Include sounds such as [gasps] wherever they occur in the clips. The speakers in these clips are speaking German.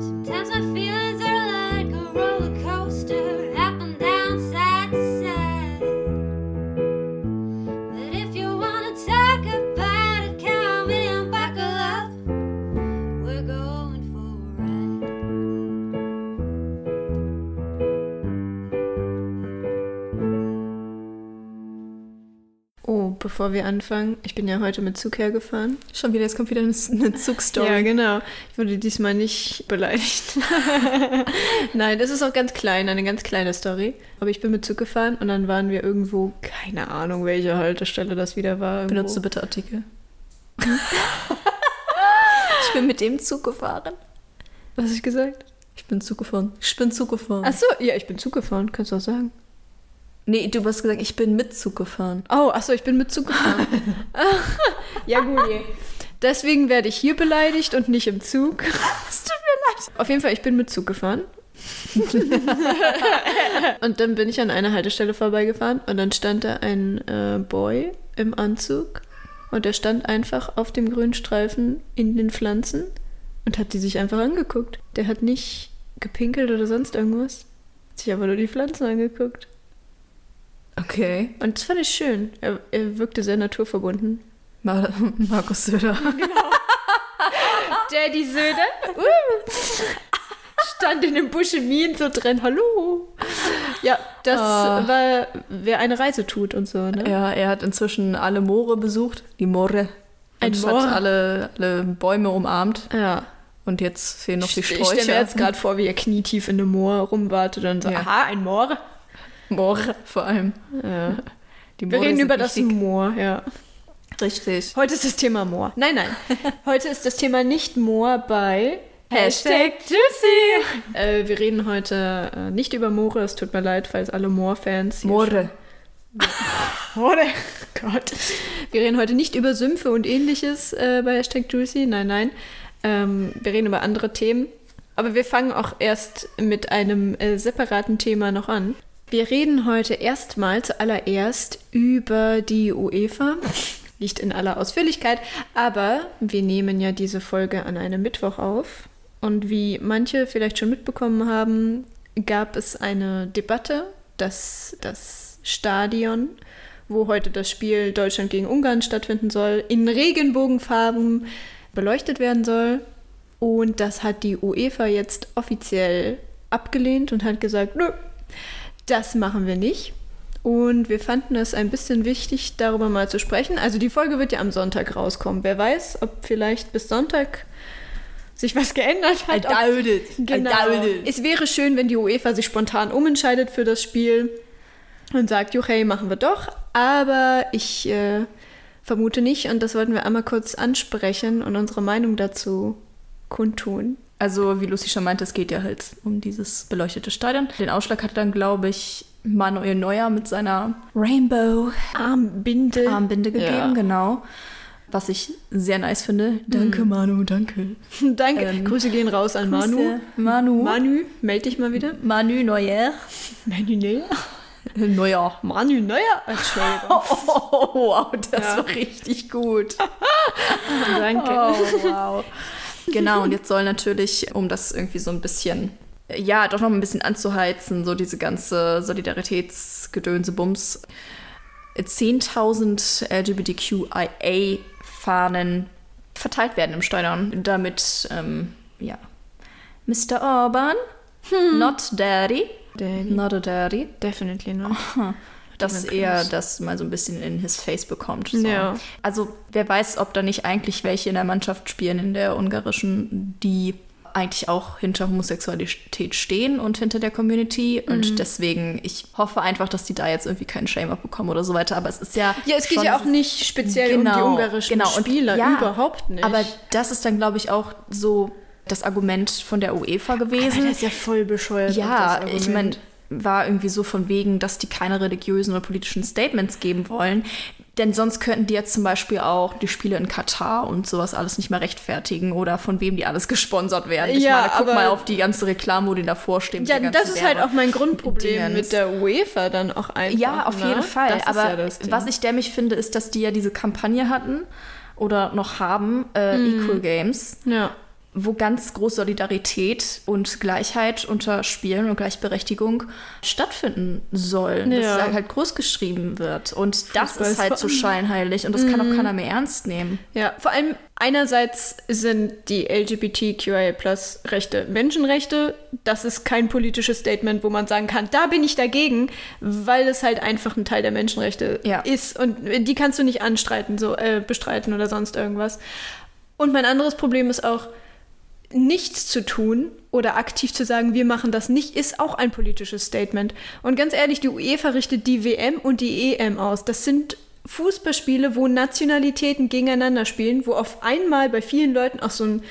Sometimes I feel bevor wir anfangen, ich bin ja heute mit Zug hergefahren. Schon wieder, jetzt kommt wieder eine, eine Zugstory. Ja, genau. Ich wurde diesmal nicht beleidigt. [laughs] Nein, das ist auch ganz klein, eine ganz kleine Story. Aber ich bin mit Zug gefahren und dann waren wir irgendwo, keine Ahnung, welche Haltestelle das wieder war. Irgendwo. Benutze bitte Artikel. [laughs] ich bin mit dem Zug gefahren. Was hast ich gesagt? Ich bin Zug gefahren. Ich bin Zug gefahren. Ach so, ja, ich bin Zug gefahren, kannst du auch sagen. Nee, du hast gesagt, ich bin mit Zug gefahren. Oh, ach so, ich bin mit Zug gefahren. [laughs] ja, gut. Deswegen werde ich hier beleidigt und nicht im Zug. [laughs] Es tut mir leid. Auf jeden Fall, ich bin mit Zug gefahren. [laughs] und dann bin ich an einer Haltestelle vorbeigefahren und dann stand da ein äh, Boy im Anzug und der stand einfach auf dem grünen Streifen in den Pflanzen und hat die sich einfach angeguckt. Der hat nicht gepinkelt oder sonst irgendwas. Hat sich aber nur die Pflanzen angeguckt. Okay. Und das fand ich schön. Er, er wirkte sehr naturverbunden. Mar [laughs] Markus Söder. [laughs] Daddy Söder uh, stand in dem Busch in Mien so drin. Hallo. Ja, das Ah. war, wer eine Reise tut und so, ne? Ja, er hat inzwischen alle Moore besucht. Die Moore. Ein Und Moor. hat alle, alle Bäume umarmt. Ja. Und jetzt fehlen noch die Ich, ich Sträucher. stelle mir jetzt gerade vor, wie er knietief in einem Moor rumwartet und so, Ja. aha, ein Moor. Moore vor allem. Ja. Die Wir Moore reden über das wichtig. Moor, ja. Richtig. Heute ist das Thema Moor. Nein, nein. Heute ist das Thema nicht Moor bei Hashtag Juicy. Äh, wir reden heute äh, nicht über Moore. Es tut mir leid, falls alle Moor-Fans hier Moore. [laughs] Oder? Gott. Wir reden heute nicht über Sümpfe und ähnliches äh, bei Hashtag Juicy. Nein, nein. Ähm, wir reden über andere Themen. Aber wir fangen auch erst mit einem äh, separaten Thema noch an. Wir reden heute erstmal zuallererst über die UEFA. Nicht in aller Ausführlichkeit, aber wir nehmen ja diese Folge an einem Mittwoch auf. Und wie manche vielleicht schon mitbekommen haben, gab es eine Debatte, dass das Stadion, wo heute das Spiel Deutschland gegen Ungarn stattfinden soll, in Regenbogenfarben beleuchtet werden soll. Und das hat die UEFA jetzt offiziell abgelehnt und hat gesagt, nö, das machen wir nicht. Und wir fanden es ein bisschen wichtig, darüber mal zu sprechen. Also die Folge wird ja am Sonntag rauskommen. Wer weiß, ob vielleicht bis Sonntag sich was geändert hat. ob- doubt it. [laughs] Genau. Es wäre schön, wenn die UEFA sich spontan umentscheidet für das Spiel und sagt, jo, hey, machen wir doch. Aber ich äh, vermute nicht und das wollten wir einmal kurz ansprechen und unsere Meinung dazu kundtun. Also, wie Lucy schon meinte, es geht ja halt um dieses beleuchtete Stadion. Den Ausschlag hatte dann, glaube ich, Manuel Neuer mit seiner Rainbow Armbinde. Gegeben, Ja. genau. Was ich sehr nice finde. Danke, Manu, danke. [laughs] Danke. Ähm, Grüße gehen raus an Manu. Grüße, Manu. Manu, melde dich mal wieder. Manu Neuer. Manu Neuer. Neuer. Manu Neuer. [laughs] Entschuldigung. Oh, wow, das Ja. war richtig gut. [laughs] Danke. Oh, wow. Genau, und jetzt soll natürlich, um das irgendwie so ein bisschen, ja, doch noch ein bisschen anzuheizen, so diese ganze Solidaritätsgedönse Bums, 10.000 LGBTQIA-Fahnen verteilt werden im Steuern, damit, ähm, ja, Mr. Orban, not daddy, Daddy. not a daddy, Definitely not. Dass er das mal so ein bisschen in his face bekommt. So. Ja. Also wer weiß, ob da nicht eigentlich welche in der Mannschaft spielen, in der ungarischen, die eigentlich auch hinter Homosexualität stehen und hinter der Community. Mhm. Und deswegen, ich hoffe einfach, dass die da jetzt irgendwie keinen Shame abbekommen oder so weiter. Aber es ist ja. Ja, es geht ja auch nicht speziell um die Genau, ungarischen genau. Spieler. ja, Überhaupt nicht. Aber das ist dann, glaube ich, auch so das Argument von der UEFA gewesen. das ist ja voll bescheuert. Ja, ich meine. War irgendwie so von wegen, dass die keine religiösen oder politischen Statements geben wollen. Denn sonst könnten die jetzt zum Beispiel auch die Spiele in Katar und sowas alles nicht mehr rechtfertigen oder von wem die alles gesponsert werden. Ich Ja, meine, guck mal auf die ganze Reklame, wo die davor stehen. Ja, das ist halt Werbung. auch mein Grundproblem Dingens. mit der UEFA dann auch einfach. Ja, auf ne? jeden Fall. Das Aber ja was ich dämlich finde, ist, dass die ja diese Kampagne hatten oder noch haben, äh, Mhm. Equal Games. Ja. Wo ganz groß Solidarität und Gleichheit unter Spielen und Gleichberechtigung stattfinden sollen. Ja. Dass halt groß geschrieben wird. Und das Fußball ist ist halt vor so scheinheilig und das kann auch keiner mehr ernst nehmen. Ja, vor allem einerseits sind die LGBTQIA-Plus-Rechte Menschenrechte. Das ist kein politisches Statement, wo man sagen kann, da bin ich dagegen, weil es halt einfach ein Teil der Menschenrechte Ja. ist und die kannst du nicht anstreiten, so äh, bestreiten oder sonst irgendwas. Und mein anderes Problem ist auch, nichts zu tun oder aktiv zu sagen, wir machen das nicht, ist auch ein politisches Statement. Und ganz ehrlich, die UEFA richtet die WM und die EM aus. Das sind Fußballspiele, wo Nationalitäten gegeneinander spielen, wo auf einmal bei vielen Leuten auch so ein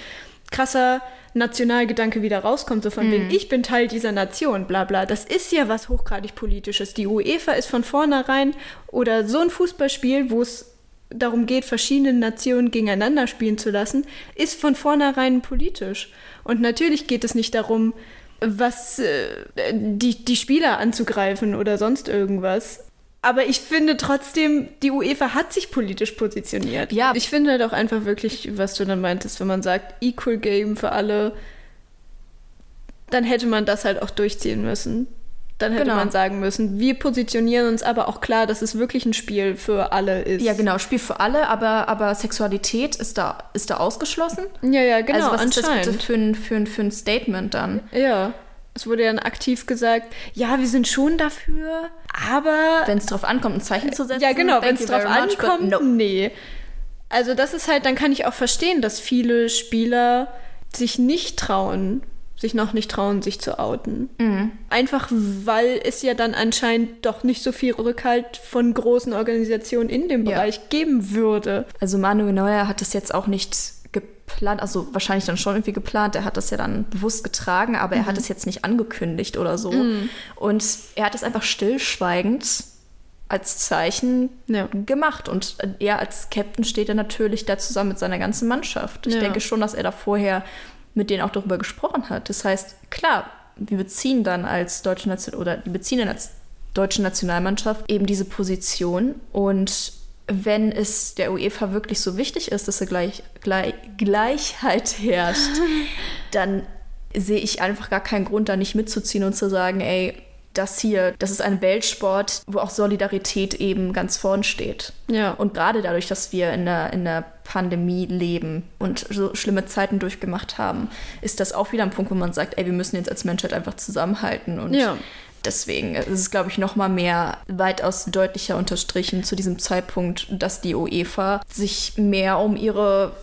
krasser Nationalgedanke wieder rauskommt, so von wegen, ich bin Teil dieser Nation, bla bla. Das ist ja was hochgradig Politisches. Die UEFA ist von vornherein oder so ein Fußballspiel, wo es darum geht, verschiedene Nationen gegeneinander spielen zu lassen, ist von vornherein politisch. Und natürlich geht es nicht darum, was äh, die, die Spieler anzugreifen oder sonst irgendwas. Aber ich finde trotzdem, die UEFA hat sich politisch positioniert. Ja. Ich finde halt auch einfach wirklich, was du dann meintest, wenn man sagt, Equal Game für alle, dann hätte man das halt auch durchziehen müssen. Dann hätte Genau. man sagen müssen, wir positionieren uns aber auch klar, dass es wirklich ein Spiel für alle ist. Ja, genau, Spiel für alle, aber, aber Sexualität ist da, ist da ausgeschlossen. Ja, ja, genau, also was ist das anscheinend. bitte für ein, für, ein, für ein Statement dann? Ja. Es wurde dann aktiv gesagt, ja, wir sind schon dafür, aber. Wenn es drauf ankommt, ein Zeichen zu setzen? ja, genau, wenn es drauf much, ankommt, no. nee. Also, das ist halt, dann kann ich auch verstehen, dass viele Spieler sich nicht trauen, sich noch nicht trauen, sich zu outen. Mhm. Einfach weil es ja dann anscheinend doch nicht so viel Rückhalt von großen Organisationen in dem Ja. Bereich geben würde. Also Manuel Neuer hat das jetzt auch nicht geplant, also wahrscheinlich dann schon irgendwie geplant. Er hat das ja dann bewusst getragen, aber er Mhm. hat es jetzt nicht angekündigt oder so. Und er hat es einfach stillschweigend als Zeichen Ja. gemacht. Und er als Captain steht er natürlich da zusammen mit seiner ganzen Mannschaft. Ich Ja. denke schon, dass er da vorher mit denen auch darüber gesprochen hat. Das heißt, klar, wir beziehen dann als deutsche Nation oder die beziehen dann als deutsche Nationalmannschaft eben diese Position und wenn es der UEFA wirklich so wichtig ist, dass er gleich, gleich, Gleichheit herrscht, [laughs] dann sehe ich einfach gar keinen Grund, da nicht mitzuziehen und zu sagen, ey, das hier, das ist ein Weltsport, wo auch Solidarität eben ganz vorn steht. Ja. Und gerade dadurch, dass wir in der, in der Pandemie leben und so schlimme Zeiten durchgemacht haben, ist das auch wieder ein Punkt, wo man sagt, ey, wir müssen jetzt als Menschheit einfach zusammenhalten. Und Ja. deswegen ist es, glaube ich, noch mal mehr weitaus deutlicher unterstrichen zu diesem Zeitpunkt, dass die UEFA sich mehr um ihre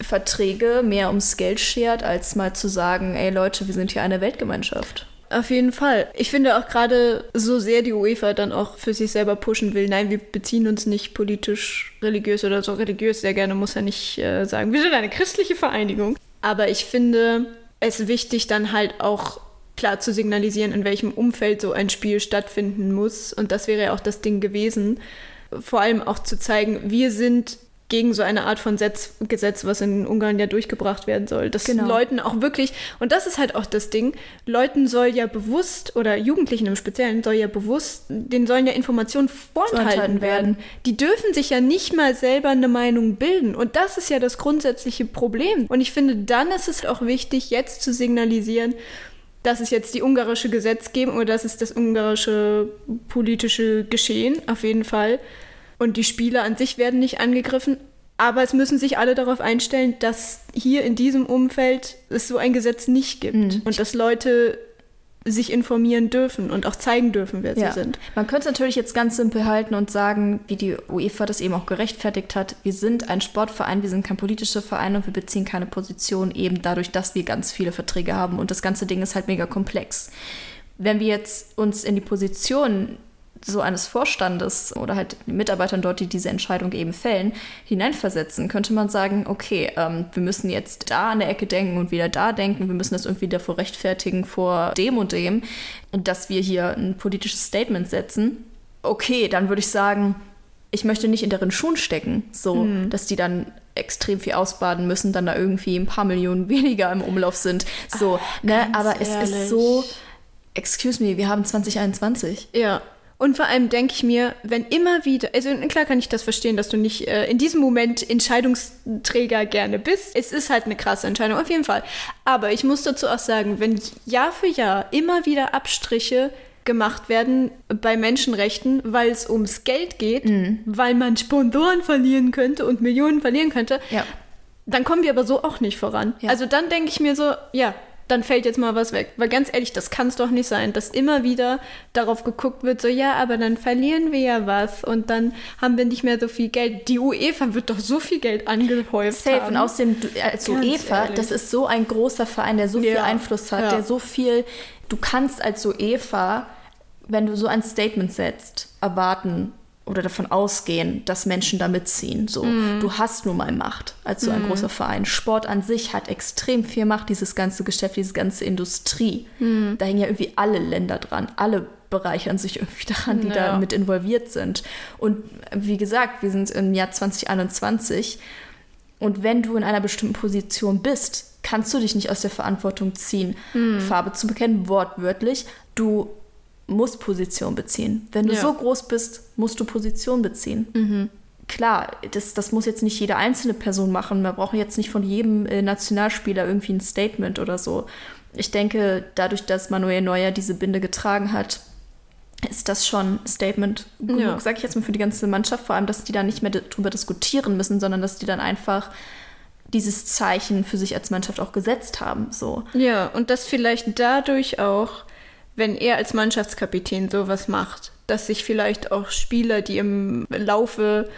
Verträge, mehr ums Geld schert, als mal zu sagen, ey Leute, wir sind hier eine Weltgemeinschaft. Auf jeden Fall. Ich finde auch gerade so sehr die UEFA dann auch für sich selber pushen will. Nein, wir beziehen uns nicht politisch, religiös oder so religiös sehr gerne, muss ja nicht äh, sagen. Wir sind eine christliche Vereinigung. Aber ich finde es wichtig, dann halt auch klar zu signalisieren, in welchem Umfeld so ein Spiel stattfinden muss. Und das wäre ja auch das Ding gewesen. Vor allem auch zu zeigen, wir sind gegen so eine Art von Setz Gesetz, was in Ungarn ja durchgebracht werden soll. Dass Genau. Leuten auch wirklich, und das ist halt auch das Ding, Leuten soll ja bewusst, oder Jugendlichen im Speziellen, soll ja bewusst, denen sollen ja Informationen vorenthalten Vorenthalten werden. werden. Die dürfen sich ja nicht mal selber eine Meinung bilden. Und das ist ja das grundsätzliche Problem. Und ich finde, dann ist es auch wichtig, jetzt zu signalisieren, das ist jetzt die ungarische Gesetzgebung oder das ist das ungarische politische Geschehen, auf jeden Fall. Und die Spieler an sich werden nicht angegriffen. Aber es müssen sich alle darauf einstellen, dass hier in diesem Umfeld es so ein Gesetz nicht gibt. Mhm. Und dass Leute sich informieren dürfen und auch zeigen dürfen, wer Ja. sie sind. Man könnte es natürlich jetzt ganz simpel halten und sagen, wie die UEFA das eben auch gerechtfertigt hat, wir sind ein Sportverein, wir sind kein politischer Verein und wir beziehen keine Position eben dadurch, dass wir ganz viele Verträge haben und das ganze Ding ist halt mega komplex. Wenn wir jetzt uns in die Position so eines Vorstandes oder halt Mitarbeitern dort, die diese Entscheidung eben fällen, hineinversetzen, könnte man sagen, okay, ähm, wir müssen jetzt da an der Ecke denken und wieder da denken, wir müssen das irgendwie davor rechtfertigen vor dem und dem und dass wir hier ein politisches Statement setzen. Okay, dann würde ich sagen, ich möchte nicht in deren Schuhen stecken, so, dass die dann extrem viel ausbaden müssen, dann da irgendwie ein paar Millionen [laughs] weniger im Umlauf sind. So, ne, ganz aber es ehrlich. ist so, excuse me, wir haben 2021. Ja. Und vor allem denke ich mir, wenn immer wieder, also klar kann ich das verstehen, dass du nicht äh, in diesem Moment Entscheidungsträger gerne bist. Es ist halt eine krasse Entscheidung, auf jeden Fall. Aber ich muss dazu auch sagen, wenn Jahr für Jahr immer wieder Abstriche gemacht werden bei Menschenrechten, weil es ums Geld geht, Mhm. weil man Sponsoren verlieren könnte und Millionen verlieren könnte, Ja. dann kommen wir aber so auch nicht voran. Ja. Also dann denke ich mir so, ja, dann fällt jetzt mal was weg. Weil ganz ehrlich, das kann es doch nicht sein, dass immer wieder darauf geguckt wird, so ja, aber dann verlieren wir ja was und dann haben wir nicht mehr so viel Geld. Die UEFA wird doch so viel Geld angehäuft Safe. haben. Und außerdem, du, als Ganz UEFA, ehrlich. das ist so ein großer Verein, der so viel Ja. Einfluss hat, Ja. der so viel. Du kannst als UEFA, wenn du so ein Statement setzt, erwarten oder davon ausgehen, dass Menschen da mitziehen. So, Mhm. du hast nun mal Macht als so ein großer Verein. Sport an sich hat extrem viel Macht, dieses ganze Geschäft, diese ganze Industrie. Mhm. Da hängen ja irgendwie alle Länder dran, alle bereichern sich irgendwie daran, die Ja. da mit involviert sind. Und wie gesagt, wir sind im Jahr 2021 und wenn du in einer bestimmten Position bist, kannst du dich nicht aus der Verantwortung ziehen, Hm. Farbe zu bekennen, wortwörtlich. Du musst Position beziehen. Wenn du Ja. so groß bist, musst du Position beziehen. Klar, das, das muss jetzt nicht jede einzelne Person machen. Wir brauchen jetzt nicht von jedem äh, Nationalspieler irgendwie ein Statement oder so. Ich denke, dadurch, dass Manuel Neuer diese Binde getragen hat, ist das schon Statement genug, Ja. sage ich jetzt mal, für die ganze Mannschaft. Vor allem, dass die da nicht mehr darüber diskutieren müssen, sondern dass die dann einfach dieses Zeichen für sich als Mannschaft auch gesetzt haben. So. Ja, und das vielleicht dadurch auch, wenn er als Mannschaftskapitän sowas macht, dass sich vielleicht auch Spieler, die im Laufe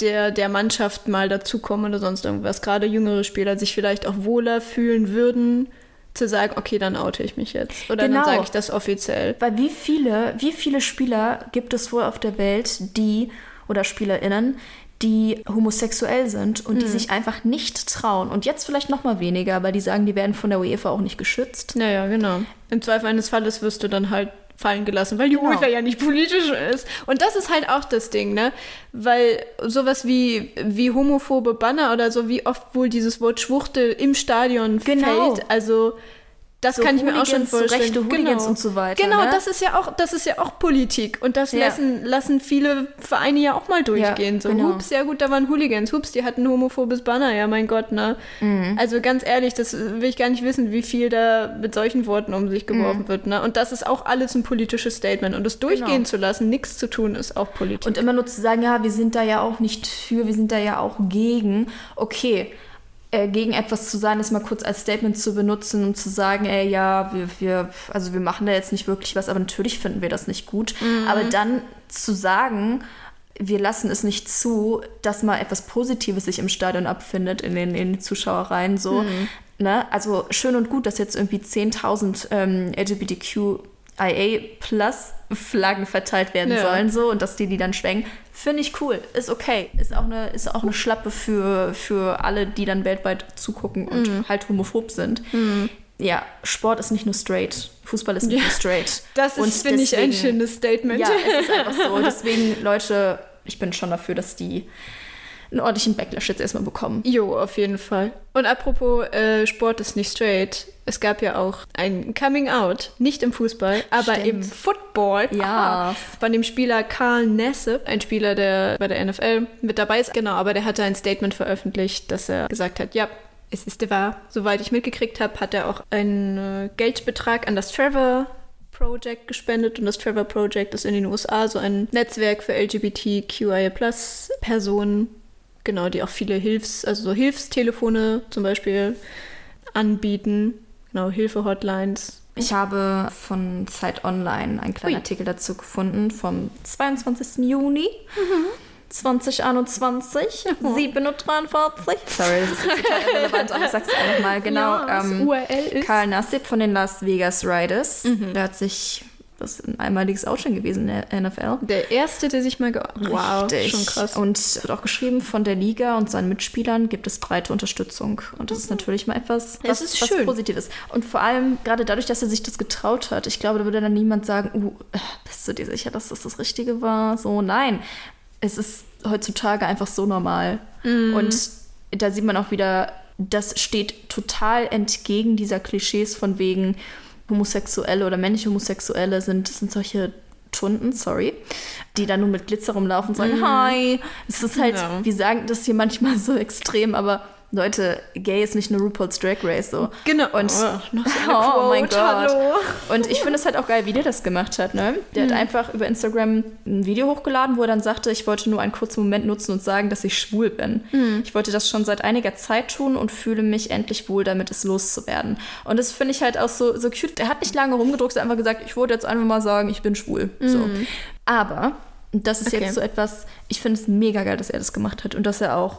der, der Mannschaft mal dazukommen oder sonst irgendwas, gerade jüngere Spieler, sich vielleicht auch wohler fühlen würden, zu sagen, okay, dann oute ich mich jetzt. Oder Genau. dann sage ich das offiziell. Weil wie viele, wie viele Spieler gibt es wohl auf der Welt, die oder SpielerInnen, die homosexuell sind und die sich einfach nicht trauen. Und jetzt vielleicht noch mal weniger, weil die sagen, die werden von der UEFA auch nicht geschützt. Naja, genau. Im Zweifel eines Falles wirst du dann halt fallen gelassen, weil die Genau. UEFA ja nicht politisch ist. Und das ist halt auch das Ding, ne? Weil sowas wie, wie homophobe Banner oder so, wie oft wohl dieses Wort Schwuchtel im Stadion Genau. fällt. Also das So kann ich mir auch schon Hooligans, so vorstellen. rechte Hooligans und so weiter, Genau, ne? das ist ja auch, das ist ja auch Politik. Und das Ja. lassen, lassen viele Vereine ja auch mal durchgehen. so, genau. hups, ja gut, da waren Hooligans. Hups, die hatten ein homophobes Banner. Ja, mein Gott, ne? Mhm. Also ganz ehrlich, das will ich gar nicht wissen, wie viel da mit solchen Worten um sich geworfen Mhm. wird. Ne? Und das ist auch alles ein politisches Statement. Und das durchgehen Genau. zu lassen, nichts zu tun, ist auch Politik. Und immer nur zu sagen, ja, wir sind da ja auch nicht für, wir sind da ja auch gegen. Okay, gegen etwas zu sein, ist mal kurz als Statement zu benutzen und zu sagen, ey, ja, wir, wir, also wir machen da jetzt nicht wirklich was, aber natürlich finden wir das nicht gut. Aber dann zu sagen, wir lassen es nicht zu, dass mal etwas Positives sich im Stadion abfindet, in den, in den Zuschauereien so. Ne? Also schön und gut, dass jetzt irgendwie 10.000 ähm, LGBTQIA plus Flaggen verteilt werden Ja. sollen so und dass die die dann schwenken, finde ich cool, ist okay, ist auch eine ist auch eine Schlappe für für alle, die dann weltweit zugucken und Mhm. halt homophob sind. Ja, Sport ist nicht nur straight, Fußball ist nicht nur straight. das ist, finde ich, ein schönes Statement. Ja, es ist einfach so. [laughs] Deswegen, Leute, ich bin schon dafür, dass die einen ordentlichen Backlash jetzt erstmal bekommen. Jo, auf jeden Fall. Und apropos äh, Sport ist nicht straight. Es gab ja auch ein Coming Out, nicht im Fußball, aber Stimmt. im Football. Ja. Aha. Von dem Spieler Karl Nassib, ein Spieler, der bei der NFL mit dabei ist. Genau, aber der hatte ein Statement veröffentlicht, dass er gesagt hat, ja, es ist wahr. Soweit ich mitgekriegt habe, hat er auch einen äh, Geldbetrag an das Trevor Project gespendet und das Trevor Project ist in den USA so ein Netzwerk für LGBTQIA-Personen, genau, die auch viele Hilfs-, also so Hilfstelefone zum Beispiel anbieten, genau, Hilfe-Hotlines. Ich habe von Zeit Online einen kleinen Ui. Artikel dazu gefunden vom 22. Juni. 2021, 7.43 Uhr. Sorry, das ist total [laughs] irrelevant, aber ich sag's einfach mal. Genau. Ja, das ähm, URL ist. Karl Nassib von den Las Vegas Riders. Der hat sich, das ist ein einmaliges Outing gewesen in der NFL. Der erste, der sich mal ge Wow, Richtig. schon krass. Und es wird auch geschrieben, von der Liga und seinen Mitspielern gibt es breite Unterstützung. Und das ist natürlich mal etwas, was, ist was. Positives. Und vor allem, gerade dadurch, dass er sich das getraut hat, ich glaube, da würde dann niemand sagen, uh, äh, bist du dir sicher, dass das das Richtige war? So, nein. Es ist heutzutage einfach so normal. Mhm. Und da sieht man auch wieder, das steht total entgegen dieser Klischees von wegen Homosexuelle oder männliche Homosexuelle sind, sind solche Tunden, sorry, die dann nur mit Glitzer rumlaufen und sagen, hi. Es ist halt, Ja. wir sagen das hier manchmal so extrem, aber Leute, gay ist nicht nur RuPaul's Drag Race so. Genau. Und Oh, noch so eine [laughs] Oh mein Gott. hallo. Und ich finde es halt auch geil, wie der das gemacht hat. Ne? Der hat einfach über Instagram ein Video hochgeladen, wo er dann sagte, ich wollte nur einen kurzen Moment nutzen und sagen, dass ich schwul bin. Ich wollte das schon seit einiger Zeit tun und fühle mich endlich wohl damit, es loszuwerden. Und das finde ich halt auch so, so cute. Er hat nicht lange rumgedruckt, er hat einfach gesagt, ich wollte jetzt einfach mal sagen, ich bin schwul. So. Aber, und das ist Okay. jetzt so etwas, ich finde es mega geil, dass er das gemacht hat und dass er auch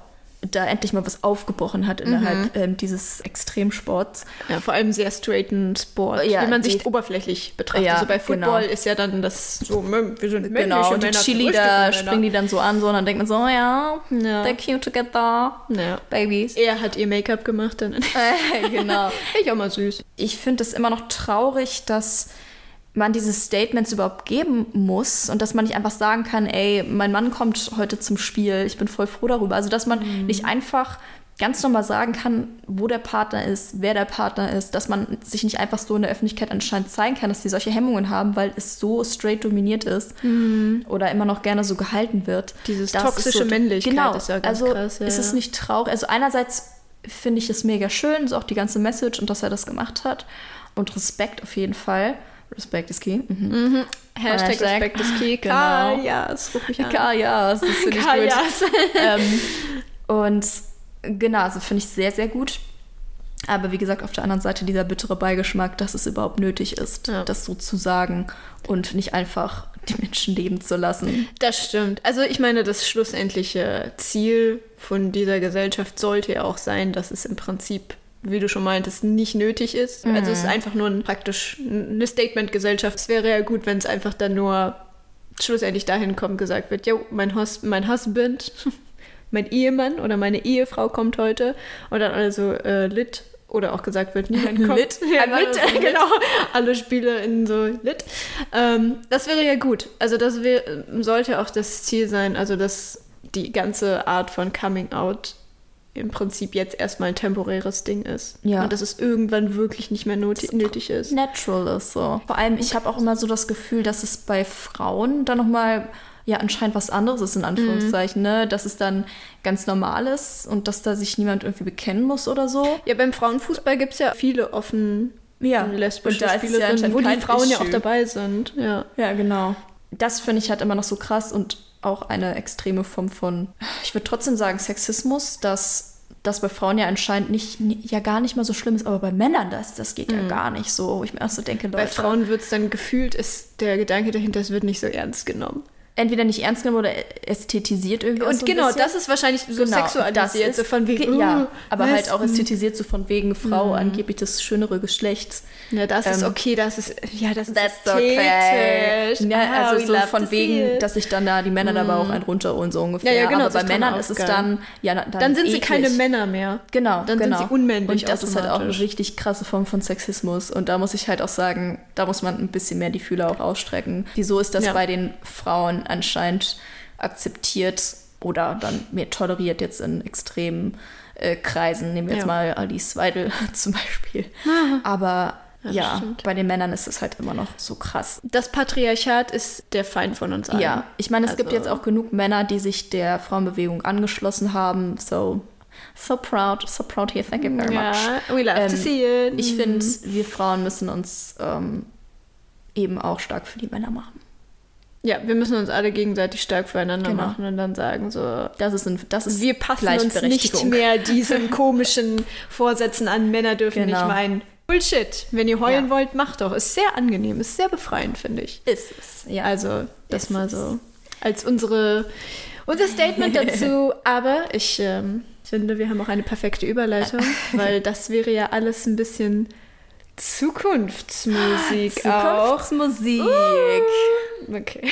da endlich mal was aufgebrochen hat innerhalb ähm, dieses Extremsports. Ja, vor allem sehr straighten Sport, Ja, wenn man die- sich oberflächlich betrachtet. Ja, so bei Football genau. ist ja dann das so, wir sind männliche Genau, und die Chili, da springen die dann so an, so, und dann denkt man so, oh ja, Ja. they're cute together, Ja. babies. Er hat ihr Make-up gemacht, dann [laughs] Äh, genau. ich auch mal süß. Ich finde es immer noch traurig, dass man diese Statements überhaupt geben muss und dass man nicht einfach sagen kann, ey, mein Mann kommt heute zum Spiel, ich bin voll froh darüber. Also, dass man Mhm. nicht einfach ganz normal sagen kann, wo der Partner ist, wer der Partner ist, dass man sich nicht einfach so in der Öffentlichkeit anscheinend zeigen kann, dass die solche Hemmungen haben, weil es so straight dominiert ist oder immer noch gerne so gehalten wird. Mhm. Dieses Das toxische Männlichkeit genau, ist ja ganz also krass, ja. ist es nicht traurig. Also einerseits finde ich es mega schön, so auch die ganze Message und dass er das gemacht hat. Und Respekt auf jeden Fall. Respekt ist key. Mhm. Hashtag, Hashtag. Respekt ist key. Genau. Karl, ja, es ruft mich an. Ja, ja, das finde ich Karl, gut. [laughs] ähm, [laughs] und genau, also finde ich sehr, sehr gut. Aber wie gesagt, auf der anderen Seite dieser bittere Beigeschmack, dass es überhaupt nötig ist, Ja. das so zu sagen und nicht einfach die Menschen leben zu lassen. Das stimmt. Also ich meine, das schlussendliche Ziel von dieser Gesellschaft sollte ja auch sein, dass es im Prinzip, wie du schon meintest, nicht nötig ist. Also es ist einfach nur ein, praktisch eine Statement-Gesellschaft. Es wäre ja gut, wenn es einfach dann nur schlussendlich dahin kommt, gesagt wird, jo, mein, Hus mein Husband, [laughs] mein Ehemann oder meine Ehefrau kommt heute und dann alle so äh, lit oder auch gesagt wird, niemand kommt. Lit. Ja, Einfach lit, so [laughs] genau. Alle Spiele in so lit. Ähm, das wäre ja gut. Also das wär, sollte auch das Ziel sein, also dass die ganze Art von Coming Out im Prinzip jetzt erstmal ein temporäres Ding ist. Ja. Und dass es irgendwann wirklich nicht mehr noti- nötig ist. natural ist so. Vor allem, ich habe auch immer so das Gefühl, dass es bei Frauen dann nochmal ja anscheinend was anderes ist, in Anführungszeichen, ne? Dass es dann ganz normal ist und dass da sich niemand irgendwie bekennen muss oder so. Ja, beim Frauenfußball gibt es ja viele offen Ja, lesbische es ja wo die Frauen ja auch Issue. dabei sind. Ja. Ja, genau. Das finde ich halt immer noch so krass und auch eine extreme Form von, ich würde trotzdem sagen, Sexismus, dass das bei Frauen ja anscheinend nicht, ja gar nicht mal so schlimm ist, aber bei Männern das, das geht ja gar nicht so. Ich mir auch so denke, Leute, Bei Frauen wird es dann gefühlt, ist der Gedanke dahinter, es wird nicht so ernst genommen. Entweder nicht ernst genommen oder ästhetisiert irgendwie. Und so ein genau, bisschen. das ist wahrscheinlich so Genau, sexualisiert, das ist- so von wegen, Ge- ja, uh, aber halt auch Lesben. ästhetisiert so von wegen Frau, angeblich das schönere Geschlecht. Ja, das ist Ähm, okay, das ist, ja, das ist That's okay. ästhetisch. Ja, Ah, also so von wegen, it. dass sich dann da die Männer dabei auch einen runterholen, so ungefähr. Ja, ja, genau, aber bei Männern ist es dann, ja, dann, Dann sind sie eklig. keine Männer mehr. Genau, Dann sind genau. sie unmännlich Und das ist halt auch eine richtig krasse Form von Sexismus. Und da muss ich halt auch sagen, da muss man ein bisschen mehr die Fühler auch ausstrecken. Wieso ist das Ja. bei den Frauen anscheinend akzeptiert oder dann mehr toleriert jetzt in extremen äh, Kreisen? Nehmen wir jetzt Ja. mal Alice Weidel [laughs] zum Beispiel. Aber das ja, stimmt. bei den Männern ist es halt immer noch so krass. Das Patriarchat ist der Feind von uns allen. Ja, ich meine, es gibt Also- jetzt auch genug Männer, die sich der Frauenbewegung angeschlossen haben. So, so proud, so proud here. Thank you very much. Ja, we love to Ähm, see it. Ich finde, wir Frauen müssen uns ähm, eben auch stark für die Männer machen. Ja, wir müssen uns alle gegenseitig stark füreinander Genau. machen und dann sagen so, Das ist, ein, das ist wir passen uns nicht mehr [laughs] diesen komischen Vorsätzen an. Männer dürfen Genau. nicht meinen. Bullshit. Wenn ihr heulen Ja. wollt, macht doch. Ist sehr angenehm, ist sehr befreiend, finde ich. Ist es. Ja. Also, das Ist mal so als unsere, unser Statement [laughs] dazu. Aber ich ähm, finde, wir haben auch eine perfekte Überleitung, [laughs] weil das wäre ja alles ein bisschen Zukunftsmusik auch. Zukunftsmusik. Okay. [laughs]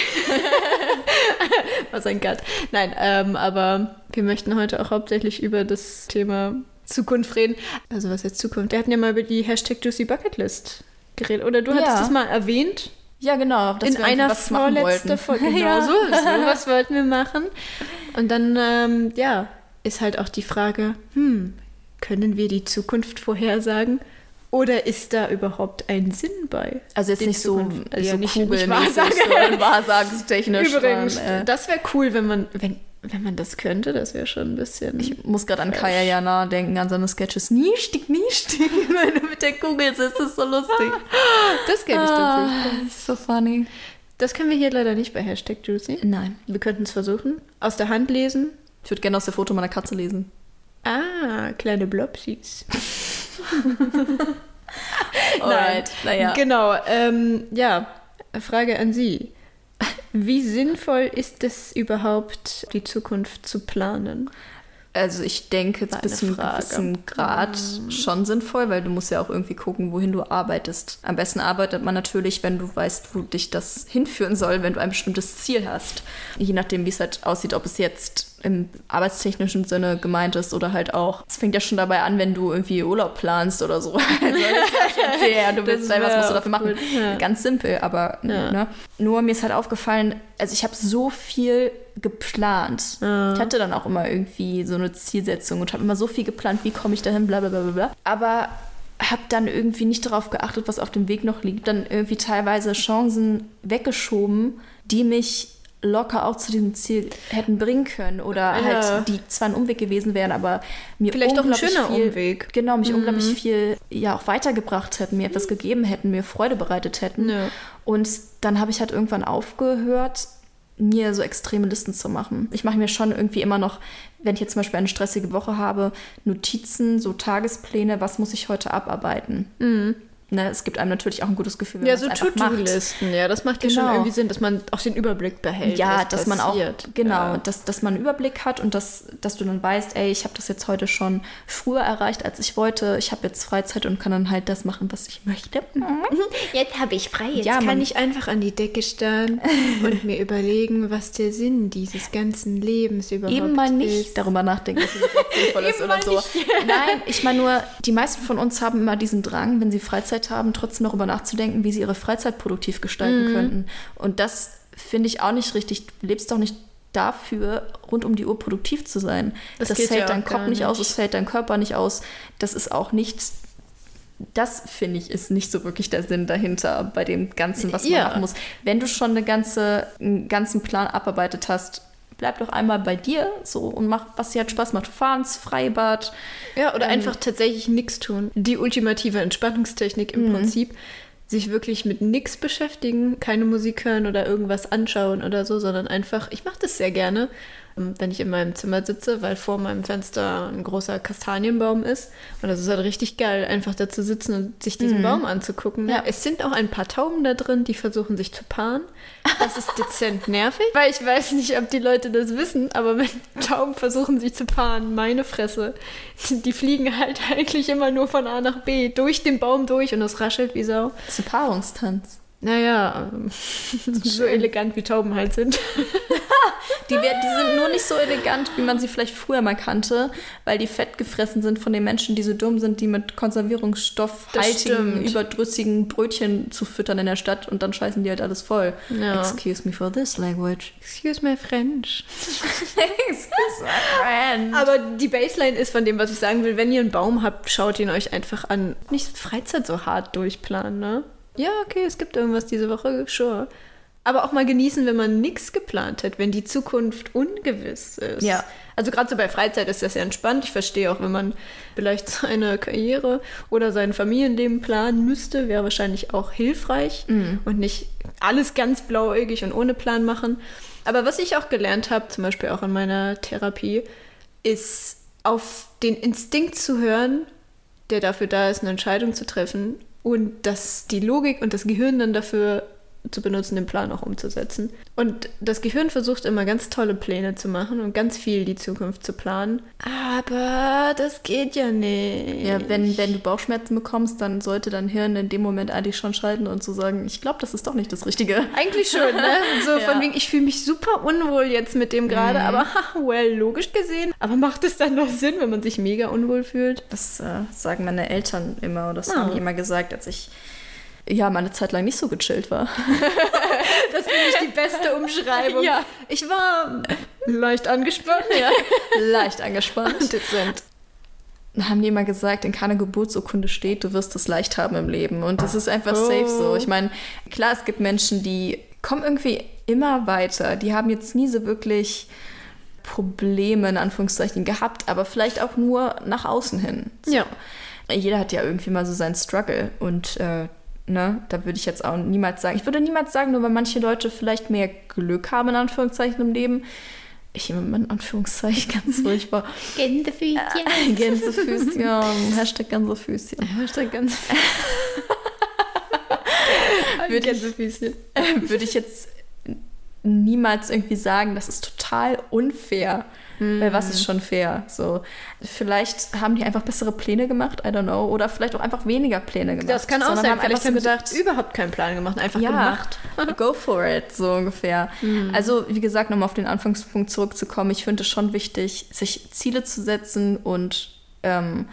Was ein Gott. Nein, ähm, aber wir möchten heute auch hauptsächlich über das Thema Zukunft reden. Also was jetzt Zukunft? Wir hatten ja mal über die Hashtag Juicy Bucket List geredet. Oder du hattest Ja. das mal erwähnt Ja, genau. In einer vorletzten. Folge. [laughs] Genau Ja. so, so was wollten wir machen. Und dann, ähm, ja, ist halt auch die Frage, hm, können wir die Zukunft vorhersagen? Oder ist da überhaupt ein Sinn bei? Also jetzt Die nicht so, ja, so [laughs] nicht- nicht wahrsagungstechnisch. Übrigens, sondern, äh, das wäre cool, wenn man, wenn, wenn man das könnte. Das wäre schon ein bisschen. ich muss gerade an. Kaya Jana denken, an seine Sketches. Niestig, niestig. [laughs] Wenn du mit der Kugel sitzt, ist so lustig. [laughs] das kenne ich Ah, tatsächlich. ist so funny. Das können wir hier leider nicht bei Hashtag Juicy. Nein. Wir könnten es versuchen. Aus der Hand lesen. Ich würde gerne aus der Foto meiner Katze lesen. Ah, kleine Blobsies. [laughs] Alright, naja. Genau. Ähm, ja, Frage an Sie. Wie sinnvoll ist es überhaupt, die Zukunft zu planen? Also ich denke, War bis zu eine einem gewissen Grad schon sinnvoll, weil du musst ja auch irgendwie gucken, wohin du arbeitest. Am besten arbeitet man natürlich, wenn du weißt, wo dich das hinführen soll, wenn du ein bestimmtes Ziel hast. Je nachdem, wie es halt aussieht, ob es jetzt im arbeitstechnischen Sinne gemeint ist oder halt auch. Es fängt ja schon dabei an, wenn du irgendwie Urlaub planst oder so. [laughs] Also ja [laughs] du willst sein, was musst du dafür machen. ja. Ganz simpel, aber Ja. ne? nur mir ist halt aufgefallen, also ich habe so viel geplant. Ja. Ich hatte dann auch immer irgendwie so eine Zielsetzung und habe immer so viel geplant, wie komme ich dahin, bla bla bla, bla. Aber habe dann irgendwie nicht darauf geachtet, was auf dem Weg noch liegt. Dann irgendwie teilweise Chancen weggeschoben, die mich locker auch zu diesem Ziel hätten bringen können oder Ja. halt die zwar ein Umweg gewesen wären, aber mir Vielleicht auch ein unglaublich schöner viel, Umweg. Genau, mich unglaublich viel ja auch weitergebracht hätten, mir etwas gegeben hätten, mir Freude bereitet hätten. Ja. Und dann habe ich halt irgendwann aufgehört, mir so extreme Listen zu machen. Ich mache mir schon irgendwie immer noch, wenn ich jetzt zum Beispiel eine stressige Woche habe, Notizen, so Tagespläne, was muss ich heute abarbeiten. Ne, es gibt einem natürlich auch ein gutes Gefühl, wenn Ja, man so es einfach macht. To-Do-Listen, ja, das macht ja schon Genau. irgendwie Sinn, dass man auch den Überblick behält. Ja, was dass man auch, passiert. genau, Ja. dass, dass man einen Überblick hat und dass, dass du dann weißt, ey, ich habe das jetzt heute schon früher erreicht, als ich wollte. Ich habe jetzt Freizeit und kann dann halt das machen, was ich möchte. Jetzt habe ich frei. Jetzt Ja, kann ich einfach an die Decke starren [laughs] und mir überlegen, was der Sinn dieses ganzen Lebens überhaupt Eben mal nicht ist. darüber nachdenken, dass es [laughs] sinnvoll ist oder so. nicht. Nein, ich meine nur, die meisten von uns haben immer diesen Drang, wenn sie Freizeit haben, trotzdem darüber nachzudenken, wie sie ihre Freizeit produktiv gestalten Mhm. könnten. Und das finde ich auch nicht richtig. Du lebst doch nicht dafür, rund um die Uhr produktiv zu sein. Das Das, fällt ja dein Kopf nicht aus, es fällt dein Körper nicht aus. Das ist auch nicht. Das finde ich ist nicht so wirklich der Sinn dahinter bei dem Ganzen, was man Ja. machen muss. Wenn du schon eine ganze, einen ganzen Plan abarbeitet hast, bleib doch einmal bei dir so und mach, was dir halt Spaß macht. Fahr ins Freibad. Ja, oder Ähm, einfach tatsächlich nichts tun. Die ultimative Entspannungstechnik im Mhm. Prinzip. Sich wirklich mit nichts beschäftigen, keine Musik hören oder irgendwas anschauen oder so, sondern einfach, ich mache das sehr gerne, wenn ich in meinem Zimmer sitze, weil vor meinem Fenster ein großer Kastanienbaum ist. Und das ist halt richtig geil, einfach da zu sitzen und sich diesen Baum anzugucken. Ne? Mhm. Ja. Es sind auch ein paar Tauben da drin, die versuchen sich zu paaren. Das ist dezent [laughs] nervig, weil ich weiß nicht, ob die Leute das wissen, aber wenn Tauben versuchen sich zu paaren, meine Fresse, die fliegen halt [laughs] eigentlich immer nur von A nach B, durch den Baum durch und es raschelt wie Sau. Das ist ein Paarungstanz. Naja, [laughs] so elegant wie Tauben halt sind. [laughs] Die, wär- die sind nur nicht so elegant, wie man sie vielleicht früher mal kannte, weil die fett gefressen sind von den Menschen, die so dumm sind, die mit konservierungsstoffhaltigen, überdrüssigen Brötchen zu füttern in der Stadt und dann scheißen die halt alles voll. Ja. Excuse me for this language. Excuse my French. [laughs] Excuse my friend. Aber die Baseline ist von dem, was ich sagen will, wenn ihr einen Baum habt, schaut ihn euch einfach an. Nicht Freizeit so hart durchplanen, ne? Ja, okay, es gibt irgendwas diese Woche, sure. Aber auch mal genießen, wenn man nichts geplant hat, wenn die Zukunft ungewiss ist. Ja. Also gerade so bei Freizeit ist das ja entspannt. Ich verstehe auch, wenn man vielleicht [laughs] seine Karriere oder sein Familienleben planen müsste, wäre wahrscheinlich auch hilfreich und nicht alles ganz blauäugig und ohne Plan machen. Aber was ich auch gelernt habe, zum Beispiel auch in meiner Therapie, ist auf den Instinkt zu hören, der dafür da ist, eine Entscheidung zu treffen und dass die Logik und das Gehirn dann dafür zu benutzen, den Plan auch umzusetzen. Und das Gehirn versucht immer ganz tolle Pläne zu machen und ganz viel die Zukunft zu planen. Aber das geht ja nicht. Ja, wenn, wenn du Bauchschmerzen bekommst, dann sollte dein Hirn in dem Moment eigentlich schon schalten und zu sagen, ich glaube, das ist doch nicht das Richtige. Eigentlich schon, ne? [laughs] So Ja. von wegen, ich fühle mich super unwohl jetzt mit dem gerade, aber ha, [laughs] well, logisch gesehen. Aber macht es dann noch Sinn, wenn man sich mega unwohl fühlt? Das äh, sagen meine Eltern immer oder das Ah. haben die immer gesagt, als ich ja meine Zeit lang nicht so gechillt war. [laughs] Das finde ich die beste Umschreibung. Ja. Ich war leicht angespannt. ja. [laughs] Leicht angespannt. Dezent. haben die immer gesagt, in keiner Geburtsurkunde steht, du wirst es leicht haben im Leben. Und das ist einfach Oh. safe so. Ich meine, klar, es gibt Menschen, die kommen irgendwie immer weiter. Die haben jetzt nie so wirklich Probleme in Anführungszeichen gehabt, aber vielleicht auch nur nach außen hin. So. Ja. Jeder hat ja irgendwie mal so seinen Struggle und äh, ne, da würde ich jetzt auch niemals sagen. Ich würde niemals sagen, nur weil manche Leute vielleicht mehr Glück haben in Anführungszeichen im Leben. Ich immer in Anführungszeichen [laughs] ganz furchtbar. Gänsefüßchen. [laughs] Gänsefüßchen. Hashtag Gänsefüßchen. [laughs] Hashtag. Würde ich- Gänsefüßchen. Würde ich jetzt niemals irgendwie sagen, das ist total unfair. Weil was ist schon fair? So, vielleicht haben die einfach bessere Pläne gemacht, I don't know. Oder vielleicht auch einfach weniger Pläne gemacht. Das kann auch sondern sein. Haben Vielleicht haben gedacht, sie überhaupt keinen Plan gemacht, einfach ja, gemacht. [laughs] go for it, so ungefähr. Also, wie gesagt, nochmal auf den Anfangspunkt zurückzukommen, ich finde es schon wichtig, sich Ziele zu setzen und ähm,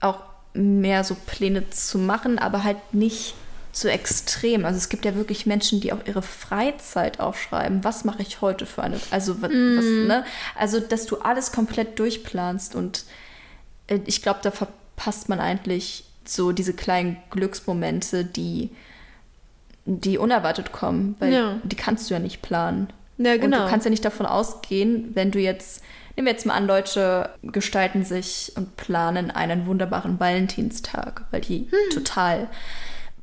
auch mehr so Pläne zu machen, aber halt nicht so extrem. Also es gibt ja wirklich Menschen, die auch ihre Freizeit aufschreiben. Was mache ich heute für eine, also was, was ne? Also, dass du alles komplett durchplanst und äh, ich glaube, da verpasst man eigentlich so diese kleinen Glücksmomente, die die unerwartet kommen, weil Ja. die kannst du ja nicht planen. Ja, Und genau. du kannst ja nicht davon ausgehen, wenn du jetzt, nehmen wir jetzt mal an, Leute gestalten sich und planen einen wunderbaren Valentinstag, weil die Hm. total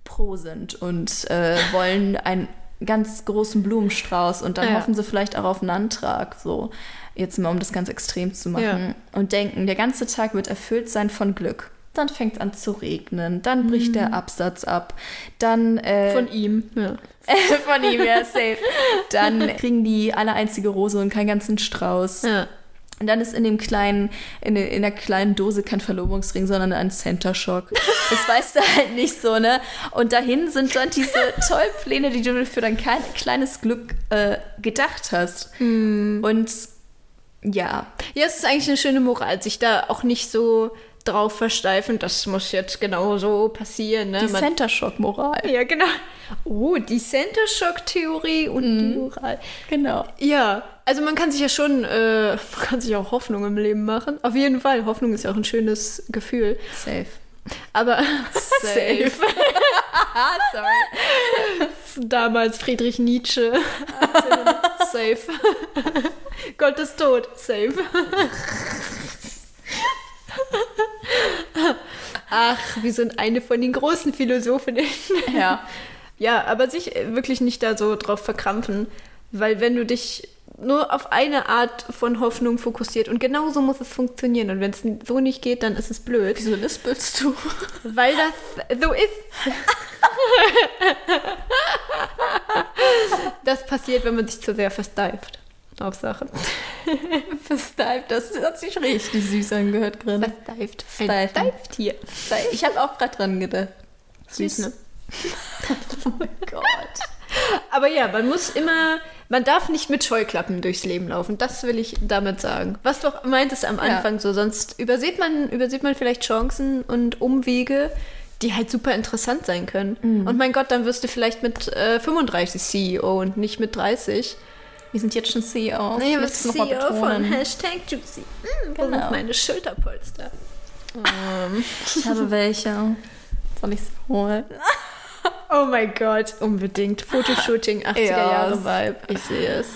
pro sind und äh, wollen einen ganz großen Blumenstrauß und dann Ja. hoffen sie vielleicht auch auf einen Antrag, so jetzt mal um das ganz extrem zu machen und denken, der ganze Tag wird erfüllt sein von Glück. Dann fängt es an zu regnen, dann bricht der Absatz ab, dann äh, Von ihm. Ja. [laughs] von ihm, ja, safe. Dann [laughs] kriegen die eine einzige Rose und keinen ganzen Strauß. ja. Und dann ist in dem kleinen, in, der- in der kleinen Dose kein Verlobungsring, sondern ein Center Shock. Das weißt du halt nicht so, ne? Und dahin sind dann diese tollen Pläne, die du für dein klein, kleines Glück äh, gedacht hast. Und ja, Ja, es ist eigentlich eine schöne Moral, sich da auch nicht so drauf versteifen, das muss jetzt genau so passieren. Ne? die Man- Center Shock Moral. ja, genau. Oh, die Center Shock Theorie und die Moral. Genau. Ja, also man kann sich ja schon, äh, [laughs] man kann sich auch Hoffnung im Leben machen. Auf jeden Fall, Hoffnung ist ja auch ein schönes Gefühl. Safe. Aber [laughs] Safe. Ah, [laughs] sorry. damals Friedrich Nietzsche. Safe. Gott ist tot. Safe. Ach, wir sind eine von den großen Philosophinnen. Ja. Ja, aber sich wirklich nicht da so drauf verkrampfen, weil wenn du dich nur auf eine Art von Hoffnung fokussiert und genau so muss es funktionieren und wenn es so nicht geht, dann ist es blöd, Wieso lispelst du? weil das so ist. [laughs] das passiert, wenn man sich zu sehr versteift auf Sachen. [laughs] Versteift, das hat sich richtig süß angehört gerade. Versteift. Steifen. Ein Steifttier. Ich habe auch gerade dran gedacht. Süß, ne? [laughs] Oh mein Gott. Aber ja, man muss immer, man darf nicht mit Scheuklappen durchs Leben laufen. Das will ich damit sagen. Was du auch meintest am Ja. Anfang so, sonst übersieht man, übersieht man vielleicht Chancen und Umwege, die halt super interessant sein können. Mhm. Und mein Gott, dann wirst du vielleicht mit äh, 35 CEO und nicht mit 30. Wir sind jetzt schon CEO. Nee, Ich mal CEO von. Hashtag Juicy. Hm, wo Genau. sind meine Schulterpolster? Ähm, Ich habe welche. Soll ich es holen? [laughs] oh mein Gott, unbedingt. Fotoshooting [laughs] 80er Jahre. Vibe. Ich sehe es.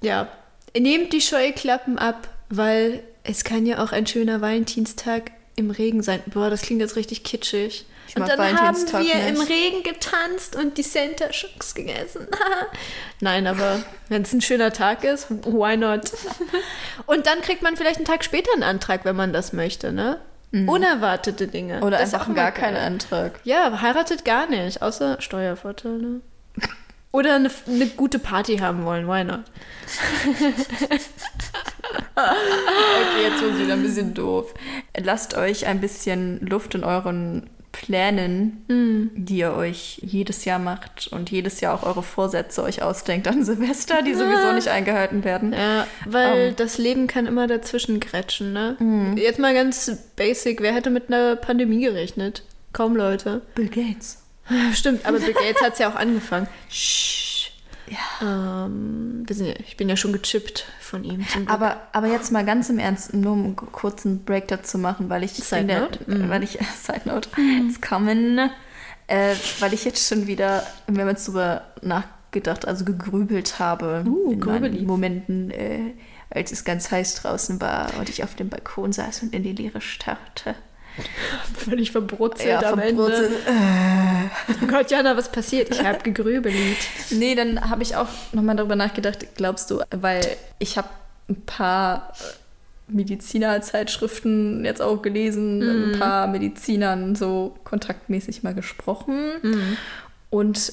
Ja, nehmt die Scheuklappen ab, weil es kann ja auch ein schöner Valentinstag im Regen sein. Boah, das klingt jetzt richtig kitschig. Ich und dann haben wir im nicht. Regen getanzt und die Center Shocks gegessen. [laughs] Nein, aber wenn es ein schöner Tag ist, why not? [laughs] und dann kriegt man vielleicht einen Tag später einen Antrag, wenn man das möchte, ne? Unerwartete Dinge. Oder Das einfach gar keinen. Antrag. Ja, heiratet gar nicht, außer Steuervorteile. [laughs] Oder eine, eine gute Party haben wollen, why not? Okay, jetzt wird es wieder ein bisschen doof. Lasst euch ein bisschen Luft in euren Plänen, die ihr euch jedes Jahr macht und jedes Jahr auch eure Vorsätze euch ausdenkt an Silvester, die sowieso nicht eingehalten werden. Ja, weil Ähm. das Leben kann immer dazwischen grätschen, ne? Jetzt mal ganz basic, wer hätte mit einer Pandemie gerechnet? Kaum Leute. Bill Gates. Stimmt, aber Bill Gates hat es ja auch angefangen. [laughs] Shh. Ähm, ja, ich bin ja schon gechippt von ihm. Aber, aber jetzt mal ganz im Ernst, nur um einen kurzen Break dazu machen, weil ich Side der- note? Mhm. weil ich [laughs] Side Note, it's coming, äh, weil ich jetzt schon wieder mehrmals drüber nachgedacht, also gegrübelt habe Uh, in Momenten, äh, als es ganz heiß draußen war und ich auf dem Balkon saß und in die Leere starrte. [laughs] völlig verbrutzelt am verbrutzelt. Ende. Oh Gott, Jana, was passiert? Ich habe gegrübelt. [laughs] Nee, dann habe ich auch nochmal darüber nachgedacht, glaubst du, weil ich habe ein paar äh, Medizinerzeitschriften jetzt auch gelesen, mit ein paar Medizinern so kontaktmäßig mal gesprochen. Und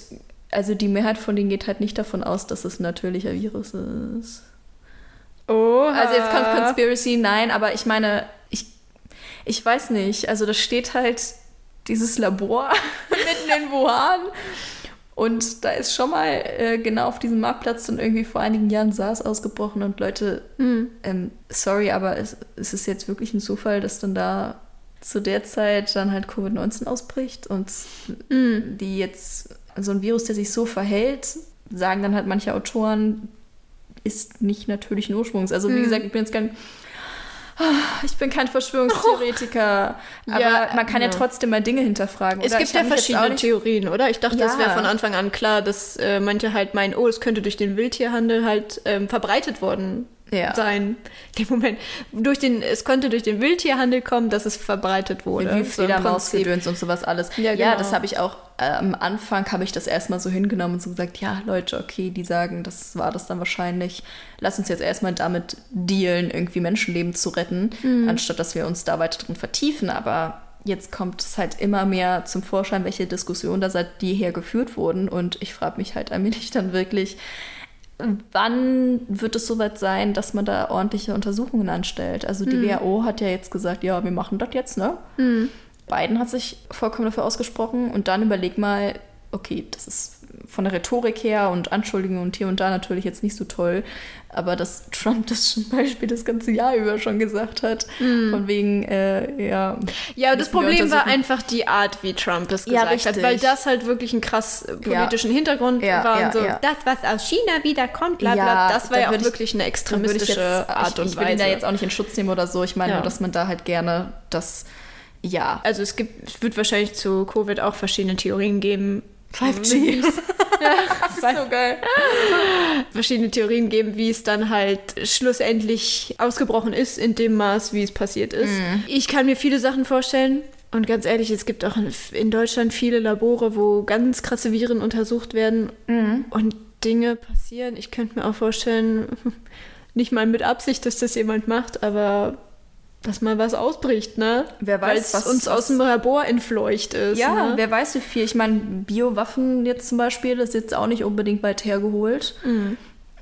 also die Mehrheit von denen geht halt nicht davon aus, dass es ein natürlicher Virus ist. Oh, Also jetzt kommt Conspiracy, nein, aber ich meine, ich, ich weiß nicht. Also da steht halt dieses Labor [laughs] mitten in Wuhan. Und da ist schon mal äh, genau auf diesem Marktplatz dann irgendwie vor einigen Jahren SARS ausgebrochen und Leute, ähm, sorry, aber es, es ist jetzt wirklich ein Zufall, dass dann da zu der Zeit dann halt Covid-19 ausbricht und die jetzt, so ein Virus, der sich so verhält, sagen dann halt manche Autoren, ist nicht natürlichen Ursprungs. Also wie gesagt, ich bin jetzt kein ich bin kein Verschwörungstheoretiker, [laughs] aber Ja, man kann ja ja. trotzdem mal Dinge hinterfragen. Es oder? gibt Ich ja verschiedene Theorien, oder? Ich dachte, das Ja. wäre von Anfang an klar, dass äh, manche halt meinen, oh, es könnte durch den Wildtierhandel halt ähm, verbreitet worden Ja. sein. Nee, Moment. Durch den, es konnte durch den Wildtierhandel kommen, dass es verbreitet wurde. Wie So im Fledermaus, Prinzip. Gedöns und sowas alles. Ja, Ja, genau. das habe ich auch äh, am Anfang habe ich das erstmal so hingenommen und so gesagt, ja, Leute, okay, die sagen, das war das dann wahrscheinlich. Lass uns jetzt erstmal damit dealen, irgendwie Menschenleben zu retten, anstatt dass wir uns da weiter drin vertiefen. Aber jetzt kommt es halt immer mehr zum Vorschein, welche Diskussionen da seit jeher geführt wurden. Und ich frage mich halt allmählich [laughs] dann wirklich, wann wird es soweit sein, dass man da ordentliche Untersuchungen anstellt? Also die WHO hat ja jetzt gesagt, ja, wir machen das jetzt, ne? Biden hat sich vollkommen dafür ausgesprochen und dann überleg mal, okay, das ist von der Rhetorik her und Anschuldigungen und hier und da natürlich jetzt nicht so toll, aber dass Trump das zum Beispiel das ganze Jahr über schon gesagt hat, von wegen, äh, ja. Ja, das Problem war einfach die Art, wie Trump das Ja, gesagt hat, richtig. weil das halt wirklich einen krass politischen Hintergrund Ja, war ja, und so, ja. das, was aus China wiederkommt, bla bla, Ja, das war ja auch ich- wirklich eine extremistische ich jetzt, Art ich, und ich will ihn Weise. da jetzt auch nicht in Schutz nehmen oder so. Ich meine Ja. nur, dass man da halt gerne das, ja. also es gibt, es wird wahrscheinlich zu Covid auch verschiedene Theorien geben. 5G. wie es- ja, Das ist so geil. verschiedene Theorien geben, wie es dann halt schlussendlich ausgebrochen ist in dem Maß, wie es passiert ist. Mhm. Ich kann mir viele Sachen vorstellen. Und ganz ehrlich, es gibt auch in, in Deutschland viele Labore, wo ganz krasse Viren untersucht werden Mhm. und Dinge passieren. Ich könnte mir auch vorstellen, [laughs] nicht mal mit Absicht, dass das jemand macht, aber dass mal was ausbricht, ne? Wer weiß, Weil es was- uns aus dem Labor entfleucht ist. Ja, ne? wer weiß wie viel. Ich meine, Biowaffen jetzt zum Beispiel, das ist jetzt auch nicht unbedingt weit hergeholt. Mhm.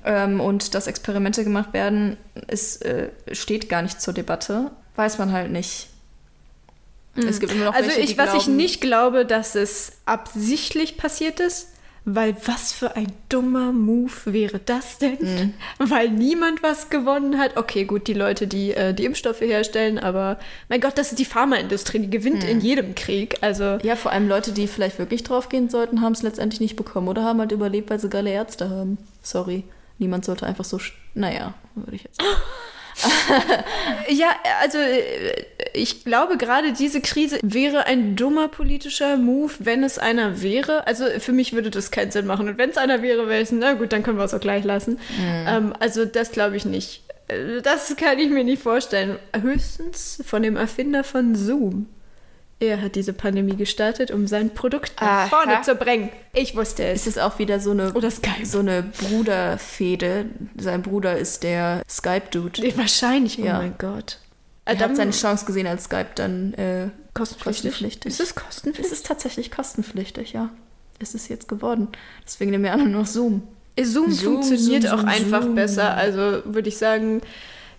Ähm, und dass Experimente gemacht werden, ist, äh, steht gar nicht zur Debatte. Weiß man halt nicht. Es gibt immer noch Also welche, ich, was ich glauben- nicht glaube, dass es absichtlich passiert ist, weil was für ein dummer Move wäre das denn? Mhm. Weil niemand was gewonnen hat. Okay, gut, die Leute, die äh, die Impfstoffe herstellen, aber mein Gott, das ist die Pharmaindustrie, die gewinnt Mhm. in jedem Krieg. Also Ja, vor allem Leute, die vielleicht wirklich drauf gehen sollten, haben es letztendlich nicht bekommen oder haben halt überlebt, weil sie geile Ärzte haben. Sorry. Niemand sollte einfach so. sch- Naja, würde ich jetzt. [laughs] [laughs] ja, also äh, ich glaube, gerade diese Krise wäre ein dummer politischer Move, wenn es einer wäre. Also für mich würde das keinen Sinn machen. Und wenn es einer wäre, wäre ich, na gut, dann können wir es auch gleich lassen. Ähm, also das glaube ich nicht. Äh, Das kann ich mir nicht vorstellen. Höchstens von dem Erfinder von Zoom. Er hat diese Pandemie gestartet, um sein Produkt nach Aha. vorne zu bringen. Ich wusste es. Ist es auch wieder so eine, Oder Skype. so eine Bruderfehde? Sein Bruder ist der Skype-Dude. Wahrscheinlich, oh Ja. mein Gott. Er Adam- hat seine Chance gesehen, als Skype dann äh, kostenpflichtig. kostenpflichtig. Ist es kostenpflichtig? Es ist tatsächlich kostenpflichtig, ja. Es ist jetzt geworden. Deswegen nehmen wir alle nur noch Zoom. Zoom, Zoom, funktioniert Zoom, auch Zoom, einfach besser. Also würde ich sagen,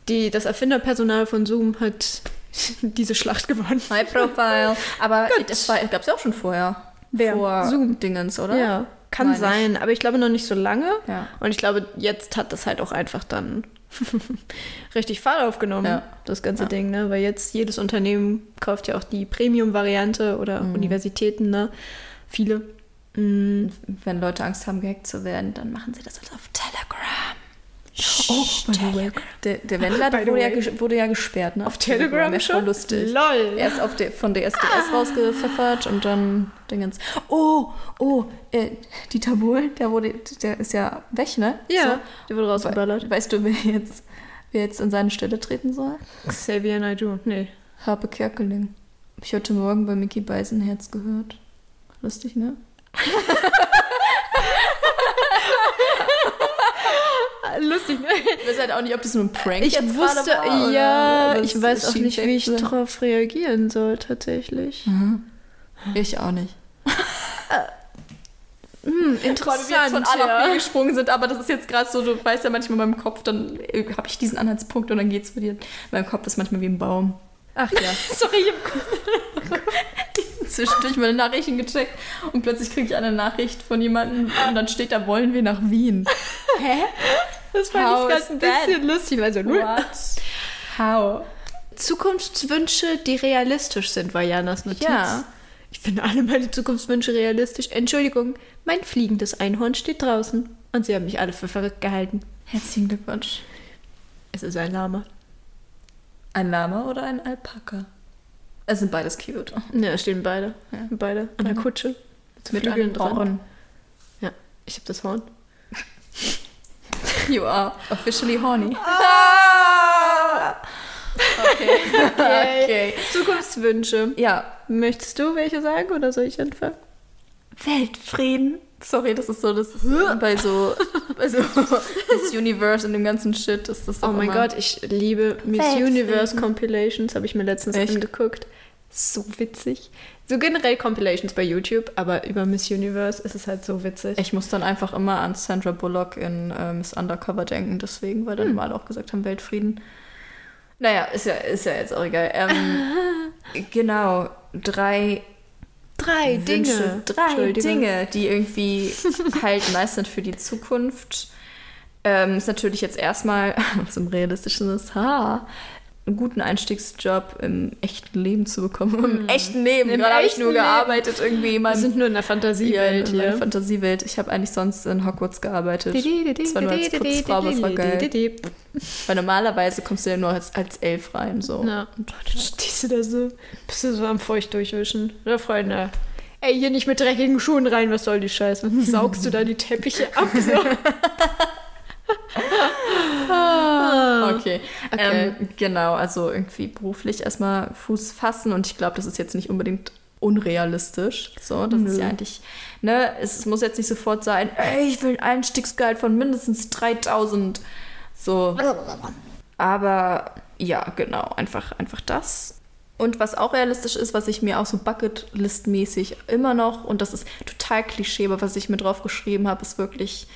die, das Erfinderpersonal von Zoom hat [laughs] diese Schlacht gewonnen. High Profile. Aber Gut. das gab es ja auch schon vorher. Wer? Vor Zoom. Dingens, oder? Ja, kann Meine ich. sein, aber ich glaube noch nicht so lange. Ja. Und ich glaube, jetzt hat das halt auch einfach dann [laughs] richtig Fahrt aufgenommen, Ja. das ganze Ja. Ding, ne? Weil jetzt jedes Unternehmen kauft ja auch die Premium-Variante oder Mhm. Universitäten, ne? Viele. Und wenn Leute Angst haben, gehackt zu werden, dann machen sie das alles auf Telegram. Oh, by the way. Der, der Wendler wurde, ja, wurde ja gesperrt, ne? Auf Telegram Der ist schon? lustig. Lol. Er ist auf der, von der SDS rausgepfeffert und dann den ganz. Oh, oh, äh, Dieter Bohlen, der wurde, der ist ja weg, ne? Ja, der wurde So. rausgeballert. We weißt du, wer jetzt, wer jetzt in seine Stelle treten soll? Xavier Naidoo, nee. Harpe Kerkeling. Hab ich heute Morgen bei Mickey Beisenherz gehört. Lustig, ne? [laughs] Lustig, ne? Ich weiß halt auch nicht, ob das nur ein Prank Ich jetzt wusste, war, ja, ich weiß auch nicht, wie ich darauf reagieren soll, tatsächlich. Ich auch nicht. Hm, Weil wir jetzt interessant, von A nach B ja. gesprungen sind, aber das ist jetzt gerade so, du weißt ja manchmal in meinem Kopf, dann äh, habe ich diesen Anhaltspunkt und dann geht's für dir. Mein Kopf ist manchmal wie ein Baum. Ach ja. [laughs] Sorry, ich hab [laughs] Zwischendurch meine Nachrichten gecheckt und plötzlich kriege ich eine Nachricht von jemandem und dann steht da, wollen wir nach Wien. Hä? Das fand ich gerade ein bisschen lustig. Also, What? How? Zukunftswünsche, die realistisch sind, war Janas Notiz. Ja. Ich finde alle meine Zukunftswünsche realistisch. Entschuldigung, mein fliegendes Einhorn steht draußen. Und sie haben mich alle für verrückt gehalten. Herzlichen Glückwunsch. Es ist ein Lama. Ein Lama oder ein Alpaka? Es sind beides cute. Ja, da stehen beide. Ja. Beide an der Kutsche. Mit Flügeln einem dran. Horn. Ja, ich habe das Horn. You are officially horny. Ah! Okay. okay. Zukunftswünsche. Ja. Möchtest du welche sagen oder soll ich anfangen? Weltfrieden. Sorry, das ist so, das ist bei so, bei so [laughs] das Universe und dem ganzen Shit ist das Oh mein Gott, ich liebe Miss Weltfrieden. Universe Compilations, habe ich mir letztens Echt? angeguckt. So witzig. So generell Compilations bei YouTube, aber über Miss Universe ist es halt so witzig. Ich muss dann einfach immer an Sandra Bullock in äh, Miss Undercover denken, deswegen, weil dann mal auch gesagt haben, Weltfrieden. Naja, ist ja, ist ja jetzt auch egal. Ähm, [laughs] genau, drei Drei Wünsche, drei Entschuldige. Dinge, die irgendwie [laughs] halt nice sind für die Zukunft. Ähm, ist natürlich jetzt erstmal, [laughs] was im Realistischen ist, ha, einen guten Einstiegsjob im echten Leben zu bekommen. Im echten Leben. Im Gerade habe ich nur Leben. gearbeitet irgendwie. in Wir sind nur in der ja, Fantasiewelt in meiner hier. Fantasiewelt. Ich habe eigentlich sonst in Hogwarts gearbeitet. Zwar nur als Putzfrau, aber es war geil. Weil normalerweise kommst du ja nur als, als Elf rein. So. Na, und dann stehst du da so, bist du so am Feucht durchwischen. Oder Freunde? Ey, hier nicht mit dreckigen Schuhen rein, was soll die Scheiße? Und dann saugst du da die Teppiche ab. So. [laughs] Ah. Okay. Okay. Ähm, genau, also irgendwie beruflich erstmal Fuß fassen und ich glaube, das ist jetzt nicht unbedingt unrealistisch. So, das ist Nö. ja eigentlich, ne, es, es muss jetzt nicht sofort sein, ey, ich will ein Einstiegsgehalt von mindestens 3000. So. Aber ja, genau, einfach, einfach das. Und was auch realistisch ist, was ich mir auch so Bucketlist-mäßig immer noch, und das ist total Klischee, aber was ich mir drauf geschrieben habe, ist wirklich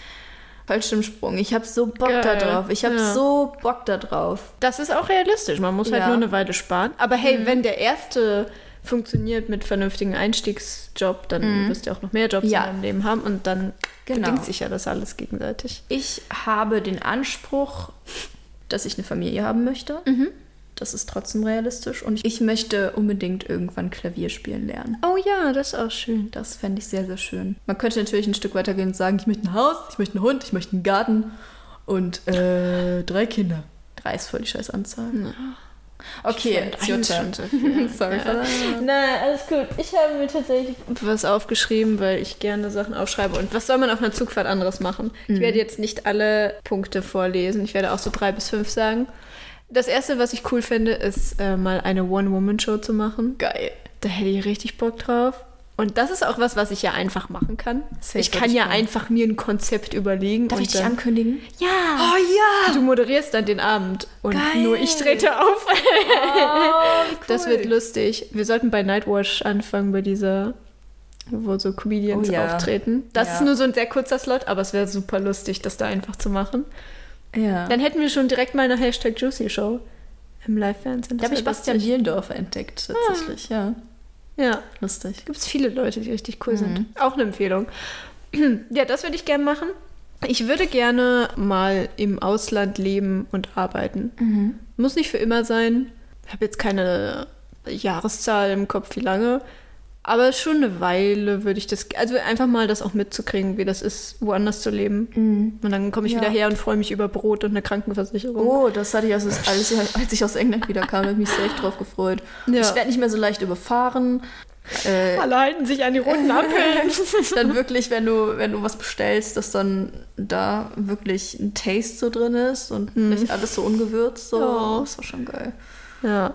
Fallschirmsprung. Ich habe so Bock da Geil. drauf. Ich habe Ja. so Bock da drauf. Das ist auch realistisch. Man muss halt Ja. nur eine Weile sparen. Aber hey, wenn der erste funktioniert mit vernünftigen Einstiegsjob, dann wirst du auch noch mehr Jobs Ja. in deinem Leben haben und dann Genau. bedingt sich ja das alles gegenseitig. Ich habe den Anspruch, dass ich eine Familie haben möchte. Das ist trotzdem realistisch. Und ich möchte unbedingt irgendwann Klavier spielen lernen. Oh ja, das ist auch schön. Das fände ich sehr, sehr schön. Man könnte natürlich ein Stück weitergehen und sagen, ich möchte ein Haus, ich möchte einen Hund, ich möchte einen Garten und äh, drei Kinder. Drei ist voll die scheiß Anzahl. Okay, Ich fand it's your turn. [laughs] Sorry for that. Nein, alles gut. Ich habe mir tatsächlich was aufgeschrieben, weil ich gerne Sachen aufschreibe. Und was soll man auf einer Zugfahrt anderes machen? Ich werde jetzt nicht alle Punkte vorlesen. Ich werde auch so drei bis fünf sagen. Das erste, was ich cool finde, ist äh, mal eine One-Woman-Show zu machen. Geil. Da hätte ich richtig Bock drauf. Und das ist auch was, was ich ja einfach machen kann. Safe ich kann ja einfach mir ein Konzept überlegen. Darf und ich dich dann, ankündigen? Ja! Oh ja! Du moderierst dann den Abend und Geil. nur ich trete auf. Oh, [laughs] Das wird lustig. Wir sollten bei Nightwatch anfangen, bei dieser, wo so Comedians Oh ja. auftreten. Das Ja. ist nur so ein sehr kurzer Slot, aber es wäre super lustig, das da einfach zu machen. Ja. Dann hätten wir schon direkt mal eine Hashtag Juicy Show im Live-Fernsehen. da habe ich Bastian. Bielendorfer entdeckt, tatsächlich, ja. Ja, Lustig. gibt es viele Leute, die richtig cool Mhm. sind. Auch eine Empfehlung. [clears throat] ja, das würde ich gerne machen. Ich würde gerne mal im Ausland leben und arbeiten. Mhm. Muss nicht für immer sein. Ich habe jetzt keine Jahreszahl im Kopf, wie lange. Aber schon eine Weile würde ich das, also einfach mal das auch mitzukriegen, wie das ist, woanders zu leben. Und dann komme ich Ja. wieder her und freue mich über Brot und eine Krankenversicherung. Oh, das hatte ich als, als, als ich aus England wieder kam, habe ich mich sehr echt drauf gefreut. Ja. Ich werde nicht mehr so leicht überfahren. Äh, Alle halten sich an die runden Ampeln. [laughs] dann wirklich, wenn du, wenn du was bestellst, dass dann da wirklich ein Taste so drin ist und nicht alles so ungewürzt. So. Ja. Das war schon geil. ja.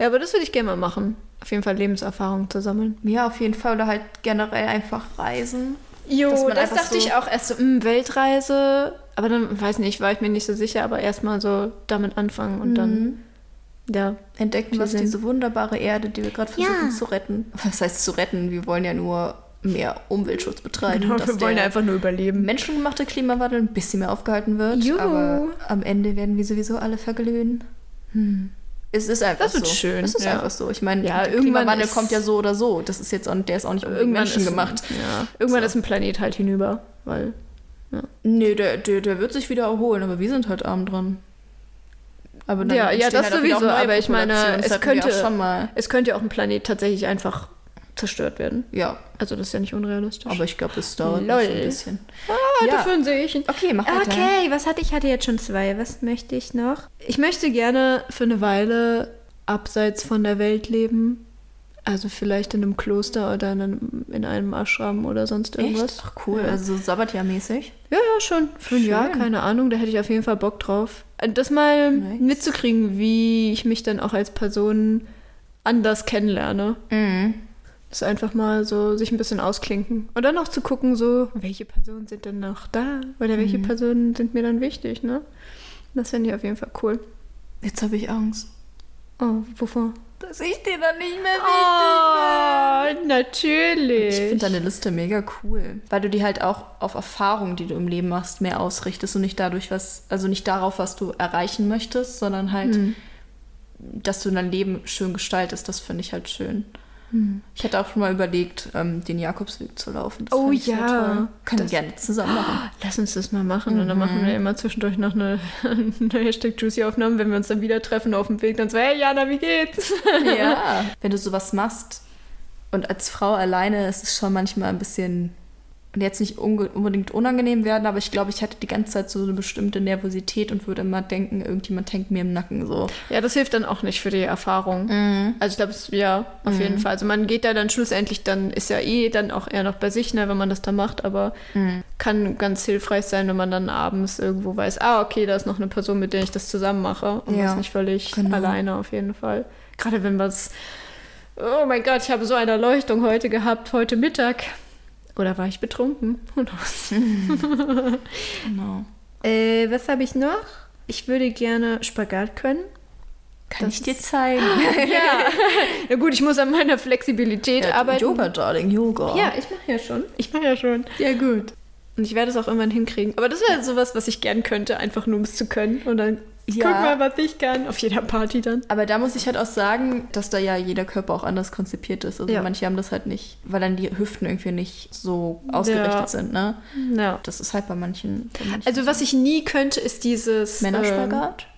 Ja, aber das würde ich gerne mal machen. Auf jeden Fall Lebenserfahrung zu sammeln. Ja, auf jeden Fall. Oder halt generell einfach reisen. Jo, das dachte so- ich auch erst so, mh, Weltreise. Aber dann, weiß nicht, war ich mir nicht so sicher, aber erstmal so damit anfangen und dann, ja. Entdecken, was diese wunderbare Erde, die wir gerade versuchen Ja. zu retten. [laughs] Was heißt zu retten? Wir wollen ja nur mehr Umweltschutz betreiben. Genau, wir wollen der einfach nur überleben. menschengemachte Klimawandel ein bisschen mehr aufgehalten wird. Juhu. Aber am Ende werden wir sowieso alle verglühen. Es ist einfach Das wird so. schön, Es ist ja. einfach so. Ich meine, Ja, der irgendwann Klimawandel ist- kommt ja so oder so. Das ist jetzt auch, der ist auch nicht Irgendwann menschengemacht. Ist, ja, irgendwann So. ist ein Planet halt hinüber, weil Nee, der, der, der wird sich wieder erholen, aber wir sind halt arm dran. Aber Ja, ja, entstehen das halt sowieso, aber ich meine. Das es könnte- auch schon mal. es könnte ja auch ein Planet tatsächlich einfach zerstört werden. Ja, Also das ist ja nicht unrealistisch. aber ich glaube, es dauert Lol. ein bisschen. ah, ja. dafür sehe ich. Okay, mach weiter. Okay, was hatte ich? Ich hatte jetzt schon zwei. Was möchte ich noch? Ich möchte gerne für eine Weile abseits von der Welt leben. Also vielleicht in einem Kloster oder in einem, in einem Ashram oder sonst irgendwas. Echt? Ach cool, Ja. also so Sabbatjahr-mäßig. Ja, ja, schon. Für ein. Jahr, keine Ahnung. Da hätte ich auf jeden Fall Bock drauf. Äh, Das mal Nice. mitzukriegen, wie ich mich dann auch als Person anders kennenlerne. Mhm. Das einfach mal so sich ein bisschen ausklinken. Und dann auch zu gucken, so, welche Personen sind denn noch da? Oder welche Mhm. Personen sind mir dann wichtig, ne? Das finde ich auf jeden Fall cool. Jetzt habe ich Angst. Oh, wovor? Dass ich dir dann nicht mehr Oh, natürlich. Ich finde deine Liste mega cool, weil du die halt auch auf Erfahrungen, die du im Leben machst, mehr ausrichtest und nicht dadurch, was, also nicht darauf, was du erreichen möchtest, sondern halt, Hm. dass du dein Leben schön gestaltest. Das finde ich halt schön. Ich hätte auch schon mal überlegt, ähm, den Jakobsweg zu laufen. Das Oh ja. Können wir Das- gerne zusammen machen. [gasps] Lass uns das mal machen. Und dann machen Mhm. wir immer zwischendurch noch eine, [laughs] eine Hashtag Juicy-Aufnahme, wenn wir uns dann wieder treffen auf dem Weg. Dann so, hey Jana, wie geht's? [laughs] Ja. [laughs] Wenn du sowas machst und als Frau alleine ist es schon manchmal ein bisschen und jetzt nicht unbedingt unangenehm werden, aber ich glaube, ich hätte die ganze Zeit so eine bestimmte Nervosität und würde immer denken, irgendjemand hängt mir im Nacken so. Ja, das hilft dann auch nicht für die Erfahrung. Mhm. Also ich glaube, es- ja, auf jeden Fall. Also man geht da dann schlussendlich, dann ist ja eh dann auch eher noch bei sich, ne, wenn man das da macht, aber kann ganz hilfreich sein, wenn man dann abends irgendwo weiß, ah, okay, da ist noch eine Person, mit der ich das zusammen mache und Ja, das nicht völlig genau. alleine auf jeden Fall. Gerade wenn was, oh mein Gott, ich habe so eine Erleuchtung heute gehabt, heute Mittag. Oder war ich betrunken? [laughs] Genau. Äh, was habe ich noch? Ich würde gerne Spagat können. Kann Das ich dir zeigen? [laughs] Ja. [laughs] ja gut, ich muss an meiner Flexibilität Ja, arbeiten. Yoga, Darling, Yoga. Ja, ich mache ja schon. Ich mache ja schon. ja gut. Und ich werde es auch irgendwann hinkriegen. Aber das wäre sowas, was ich gern könnte, einfach nur um es zu können. Und dann Ja. guck mal, was ich kann. Auf jeder Party dann. Aber da muss ich halt auch sagen, dass da ja jeder Körper auch anders konzipiert ist. Also Ja. manche haben das halt nicht, weil dann die Hüften irgendwie nicht so ausgerichtet Ja. sind, ne? Ja. Das ist halt bei manchen. Bei manchen Also was ich nie könnte, ist dieses... Männerspagat? Ähm,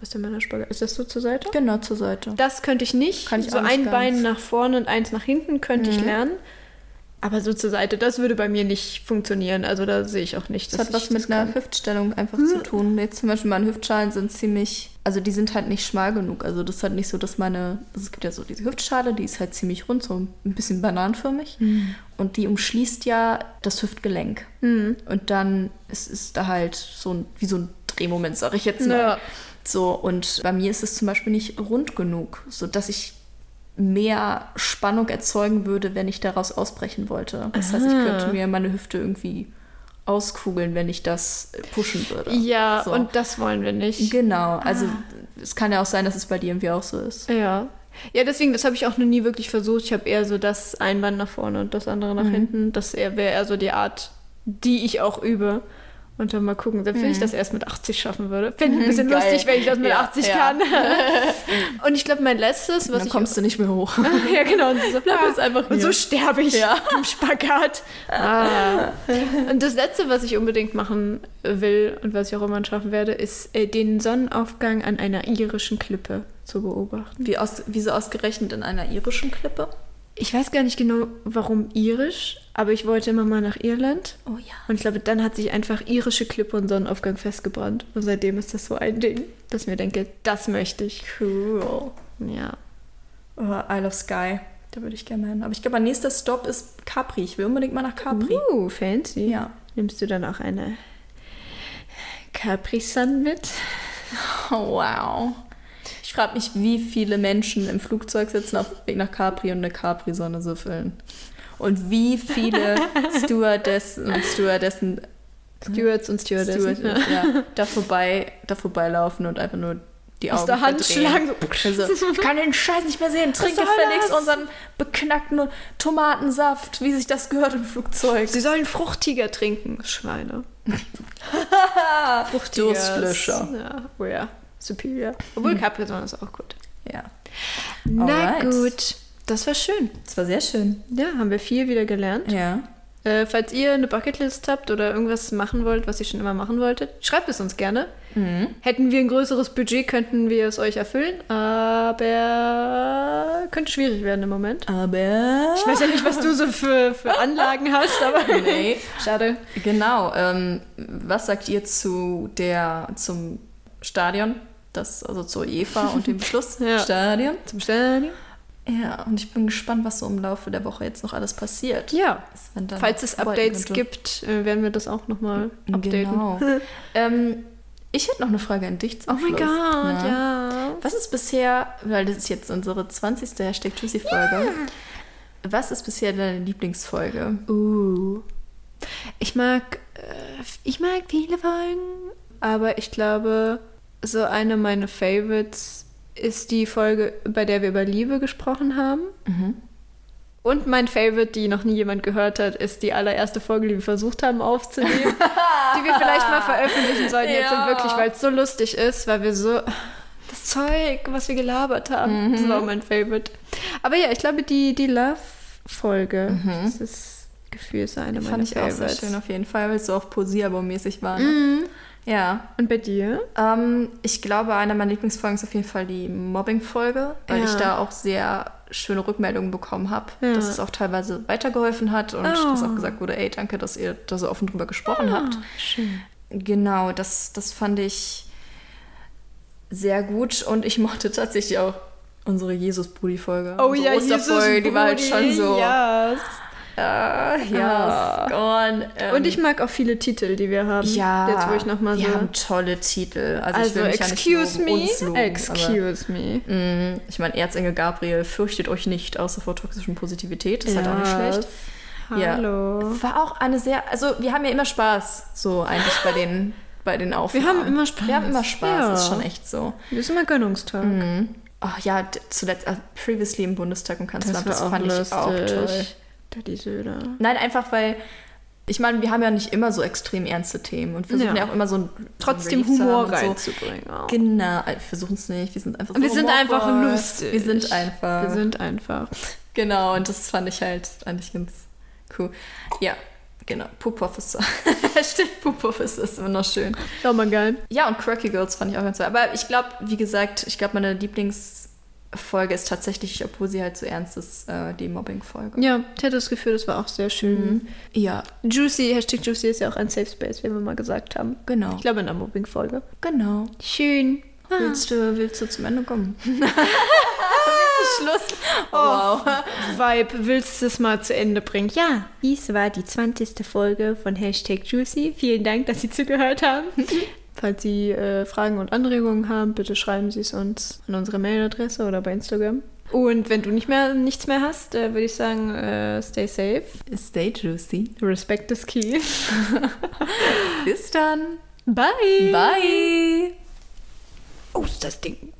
was ist der Männerspagat? Ist das so zur Seite? Genau, zur Seite. Das könnte ich nicht. Kann ich so ein ganz. Bein nach vorne und eins nach hinten könnte ich Mhm. lernen. Aber so zur Seite, das würde bei mir nicht funktionieren. Also da sehe ich auch nicht. Das hat was mit einer kann. Hüftstellung einfach zu tun. Jetzt zum Beispiel meine Hüftschalen sind ziemlich, also die sind halt nicht schmal genug. Also das ist halt nicht so, dass meine, also es gibt ja so diese Hüftschale, die ist halt ziemlich rund, so ein bisschen bananenförmig. Und die umschließt ja das Hüftgelenk. Mhm. Und dann ist, ist da halt so ein, wie so ein Drehmoment, sag ich jetzt mal. Ja. So, und bei mir ist es zum Beispiel nicht rund genug, sodass ich mehr Spannung erzeugen würde, wenn ich daraus ausbrechen wollte. Das heißt, ich Aha. könnte mir meine Hüfte irgendwie auskugeln, wenn ich das pushen würde. Ja, So. und das wollen wir nicht. Genau, also es kann ja auch sein, dass es bei dir irgendwie auch so ist. Ja. Ja, deswegen, das habe ich auch noch nie wirklich versucht. Ich habe eher so das Einbein nach vorne und das andere nach hinten. Das wäre eher so die Art, die ich auch übe. Und dann mal gucken, selbst wenn ich das erst mit 80 schaffen würde. Finde ich ein [laughs] bisschen Geil. lustig, wenn ich das mit Ja, 80 ja. kann. [laughs] und ich glaube, mein letztes, was dann ich kommst du nicht mehr hoch. [laughs] ja, genau. Und so, Bleib jetzt einfach und so sterbe ich Ja. im Spagat. Ah. Und das Letzte, was ich unbedingt machen will und was ich auch immer schaffen werde, ist äh, den Sonnenaufgang an einer irischen Klippe zu beobachten. Wie, aus, wie so ausgerechnet in einer irischen Klippe? Ich weiß gar nicht genau, warum irisch, aber ich wollte immer mal nach Irland. Oh ja. Und ich glaube, dann hat sich einfach irische Klippe und Sonnenaufgang festgebrannt. Und seitdem ist das so ein Ding, dass ich mir denke, das möchte ich. Cool. Ja. Oh, Isle of Sky. Da würde ich gerne hin. Aber ich glaube, mein nächster Stop ist Capri. Ich will unbedingt mal nach Capri. Uh, fancy. Ja. Nimmst du dann auch eine Capri Sun mit? [laughs] Oh, wow. Ich frage mich, wie viele Menschen im Flugzeug sitzen auf dem Weg nach Capri und eine Capri-Sonne süffeln. Und wie viele [laughs] Stewardessen und Stewardessen Stewards und Stewardessen. Steward, ja, da, vorbei, da vorbeilaufen und einfach nur die Augen Aus der Hand schlagen. So. [laughs] Also, ich kann den Scheiß nicht mehr sehen. Trink soll gefälligst das? unseren beknackten Tomatensaft, wie sich das gehört im Flugzeug. Sie sollen Fruchtiger trinken, Schweine. [laughs] Fruchtiger. Durstlöscher. Ja, oh ja. Superior. Obwohl Capri Sonne ist auch gut. Ja, Na Alright. gut. Das war schön. das war sehr schön. Ja, haben wir viel wieder gelernt. Ja. Äh, falls ihr eine Bucketlist habt oder irgendwas machen wollt, was ihr schon immer machen wolltet, schreibt es uns gerne. Mhm. Hätten wir ein größeres Budget, könnten wir es euch erfüllen, aber könnte schwierig werden im Moment. Aber. Ich weiß ja nicht, was du so für, für [laughs] Anlagen hast, aber Nee. schade. Genau. Ähm, was sagt ihr zu der zum Stadion? Das, also zur UEFA und dem [laughs] Beschluss Ja. Stadion. Zum Stadion. Ja, und ich bin gespannt, was so im Laufe der Woche jetzt noch alles passiert. Ja, falls es Updates könnte. gibt, äh, werden wir das auch nochmal updaten. Genau. [laughs] ähm, ich hätte noch eine Frage an dich zum Oh mein. Gott, Ja. ja. Was ist bisher, weil das ist jetzt unsere 20. Hashtag Juicy Folge, was ist bisher deine Lieblingsfolge? Uh. Ich mag, äh, ich mag viele Folgen, aber ich glaube, so eine meiner Favorites ist die Folge, bei der wir über Liebe gesprochen haben. Mhm. Und mein Favorite, die noch nie jemand gehört hat, ist die allererste Folge, die wir versucht haben aufzunehmen, [laughs] die wir vielleicht mal veröffentlichen sollten, jetzt Ja. wirklich, weil es so lustig ist, weil wir so das Zeug, was wir gelabert haben, das war auch mein Favorite. Aber ja, ich glaube, die, die Love-Folge, das ist Gefühl ist eine meiner Fand ich auch sehr Favorites. schön auf jeden Fall, weil es so auch Poesiealbum-mäßig war. Ne? Mhm. Ja. Und bei dir? Ähm, ich glaube, eine meiner Lieblingsfolgen ist auf jeden Fall die Mobbing-Folge, weil Ja. ich da auch sehr schöne Rückmeldungen bekommen habe, Ja. dass es auch teilweise weitergeholfen hat und Oh. dass auch gesagt wurde, ey, danke, dass ihr da so offen drüber gesprochen habt. Schön. Genau, das, das fand ich sehr gut und ich mochte tatsächlich auch unsere Jesus-Brudi-Folge. Oh unsere ja, Osterfolge, die war halt schon so. Ja. Äh, ja, und, ähm, Und ich mag auch viele Titel, die wir haben. ja, Jetzt, wo ich nochmal so. wir haben tolle Titel. Also, ich also, will mich excuse ja me. loben, excuse me. Aber, mh, ich meine, Erzengel Gabriel, fürchtet euch nicht, außer vor toxischen Positivität. Das ist halt auch nicht schlecht. Ja. Hallo. War auch eine sehr, also wir haben ja immer Spaß, so eigentlich bei den, bei den Aufnahmen. haben immer Spaß. Wir haben immer Spaß, Ja. ist schon echt so. Das ist immer Gönnungstag. Ach ja, d- zuletzt, äh, previously im Bundestag und Kanzleramt, das, auch fand ich auch lustig. toll. Daddy Söder. Nein, einfach weil, ich meine, wir haben ja nicht immer so extrem ernste Themen und versuchen ja, Ja. auch immer so ein Trotzdem Humor so. reinzubringen. auch. Genau, äh, wir versuchen es nicht, wir sind einfach so Wir sind einfach lustig. Wir sind einfach. Wir sind einfach. Genau, und das fand ich halt eigentlich ganz cool. Ja, genau, Poop Officer. [laughs] Stimmt, Poop Officer ist immer noch schön. Ja, mal geil. Ja, und Quirky Girls fand ich auch ganz toll. Aber ich glaube, wie gesagt, ich glaube, meine Lieblingsfolge ist tatsächlich, obwohl sie halt so ernst ist, äh, die Mobbing-Folge. Ja, ich hatte das Gefühl, das war auch sehr schön. Ja, Juicy, Hashtag Juicy ist ja auch ein Safe Space, wie wir mal gesagt haben. genau. Ich glaube in der Mobbing-Folge. Genau. Schön. Willst du, willst du zum Ende kommen? [laughs] Schluss? Oh, wow. Vibe, willst du es mal zu Ende bringen? Ja, dies war die 20. Folge von Hashtag Juicy. Vielen Dank, dass Sie zugehört haben. Falls Sie äh, Fragen und Anregungen haben, bitte schreiben Sie es uns an unsere Mailadresse oder bei Instagram. Und wenn du nicht mehr nichts mehr hast, äh, würde ich sagen, äh, stay safe. Stay juicy. Respect is key. [laughs] Bis dann. Bye. Bye. Oh, ist das Ding.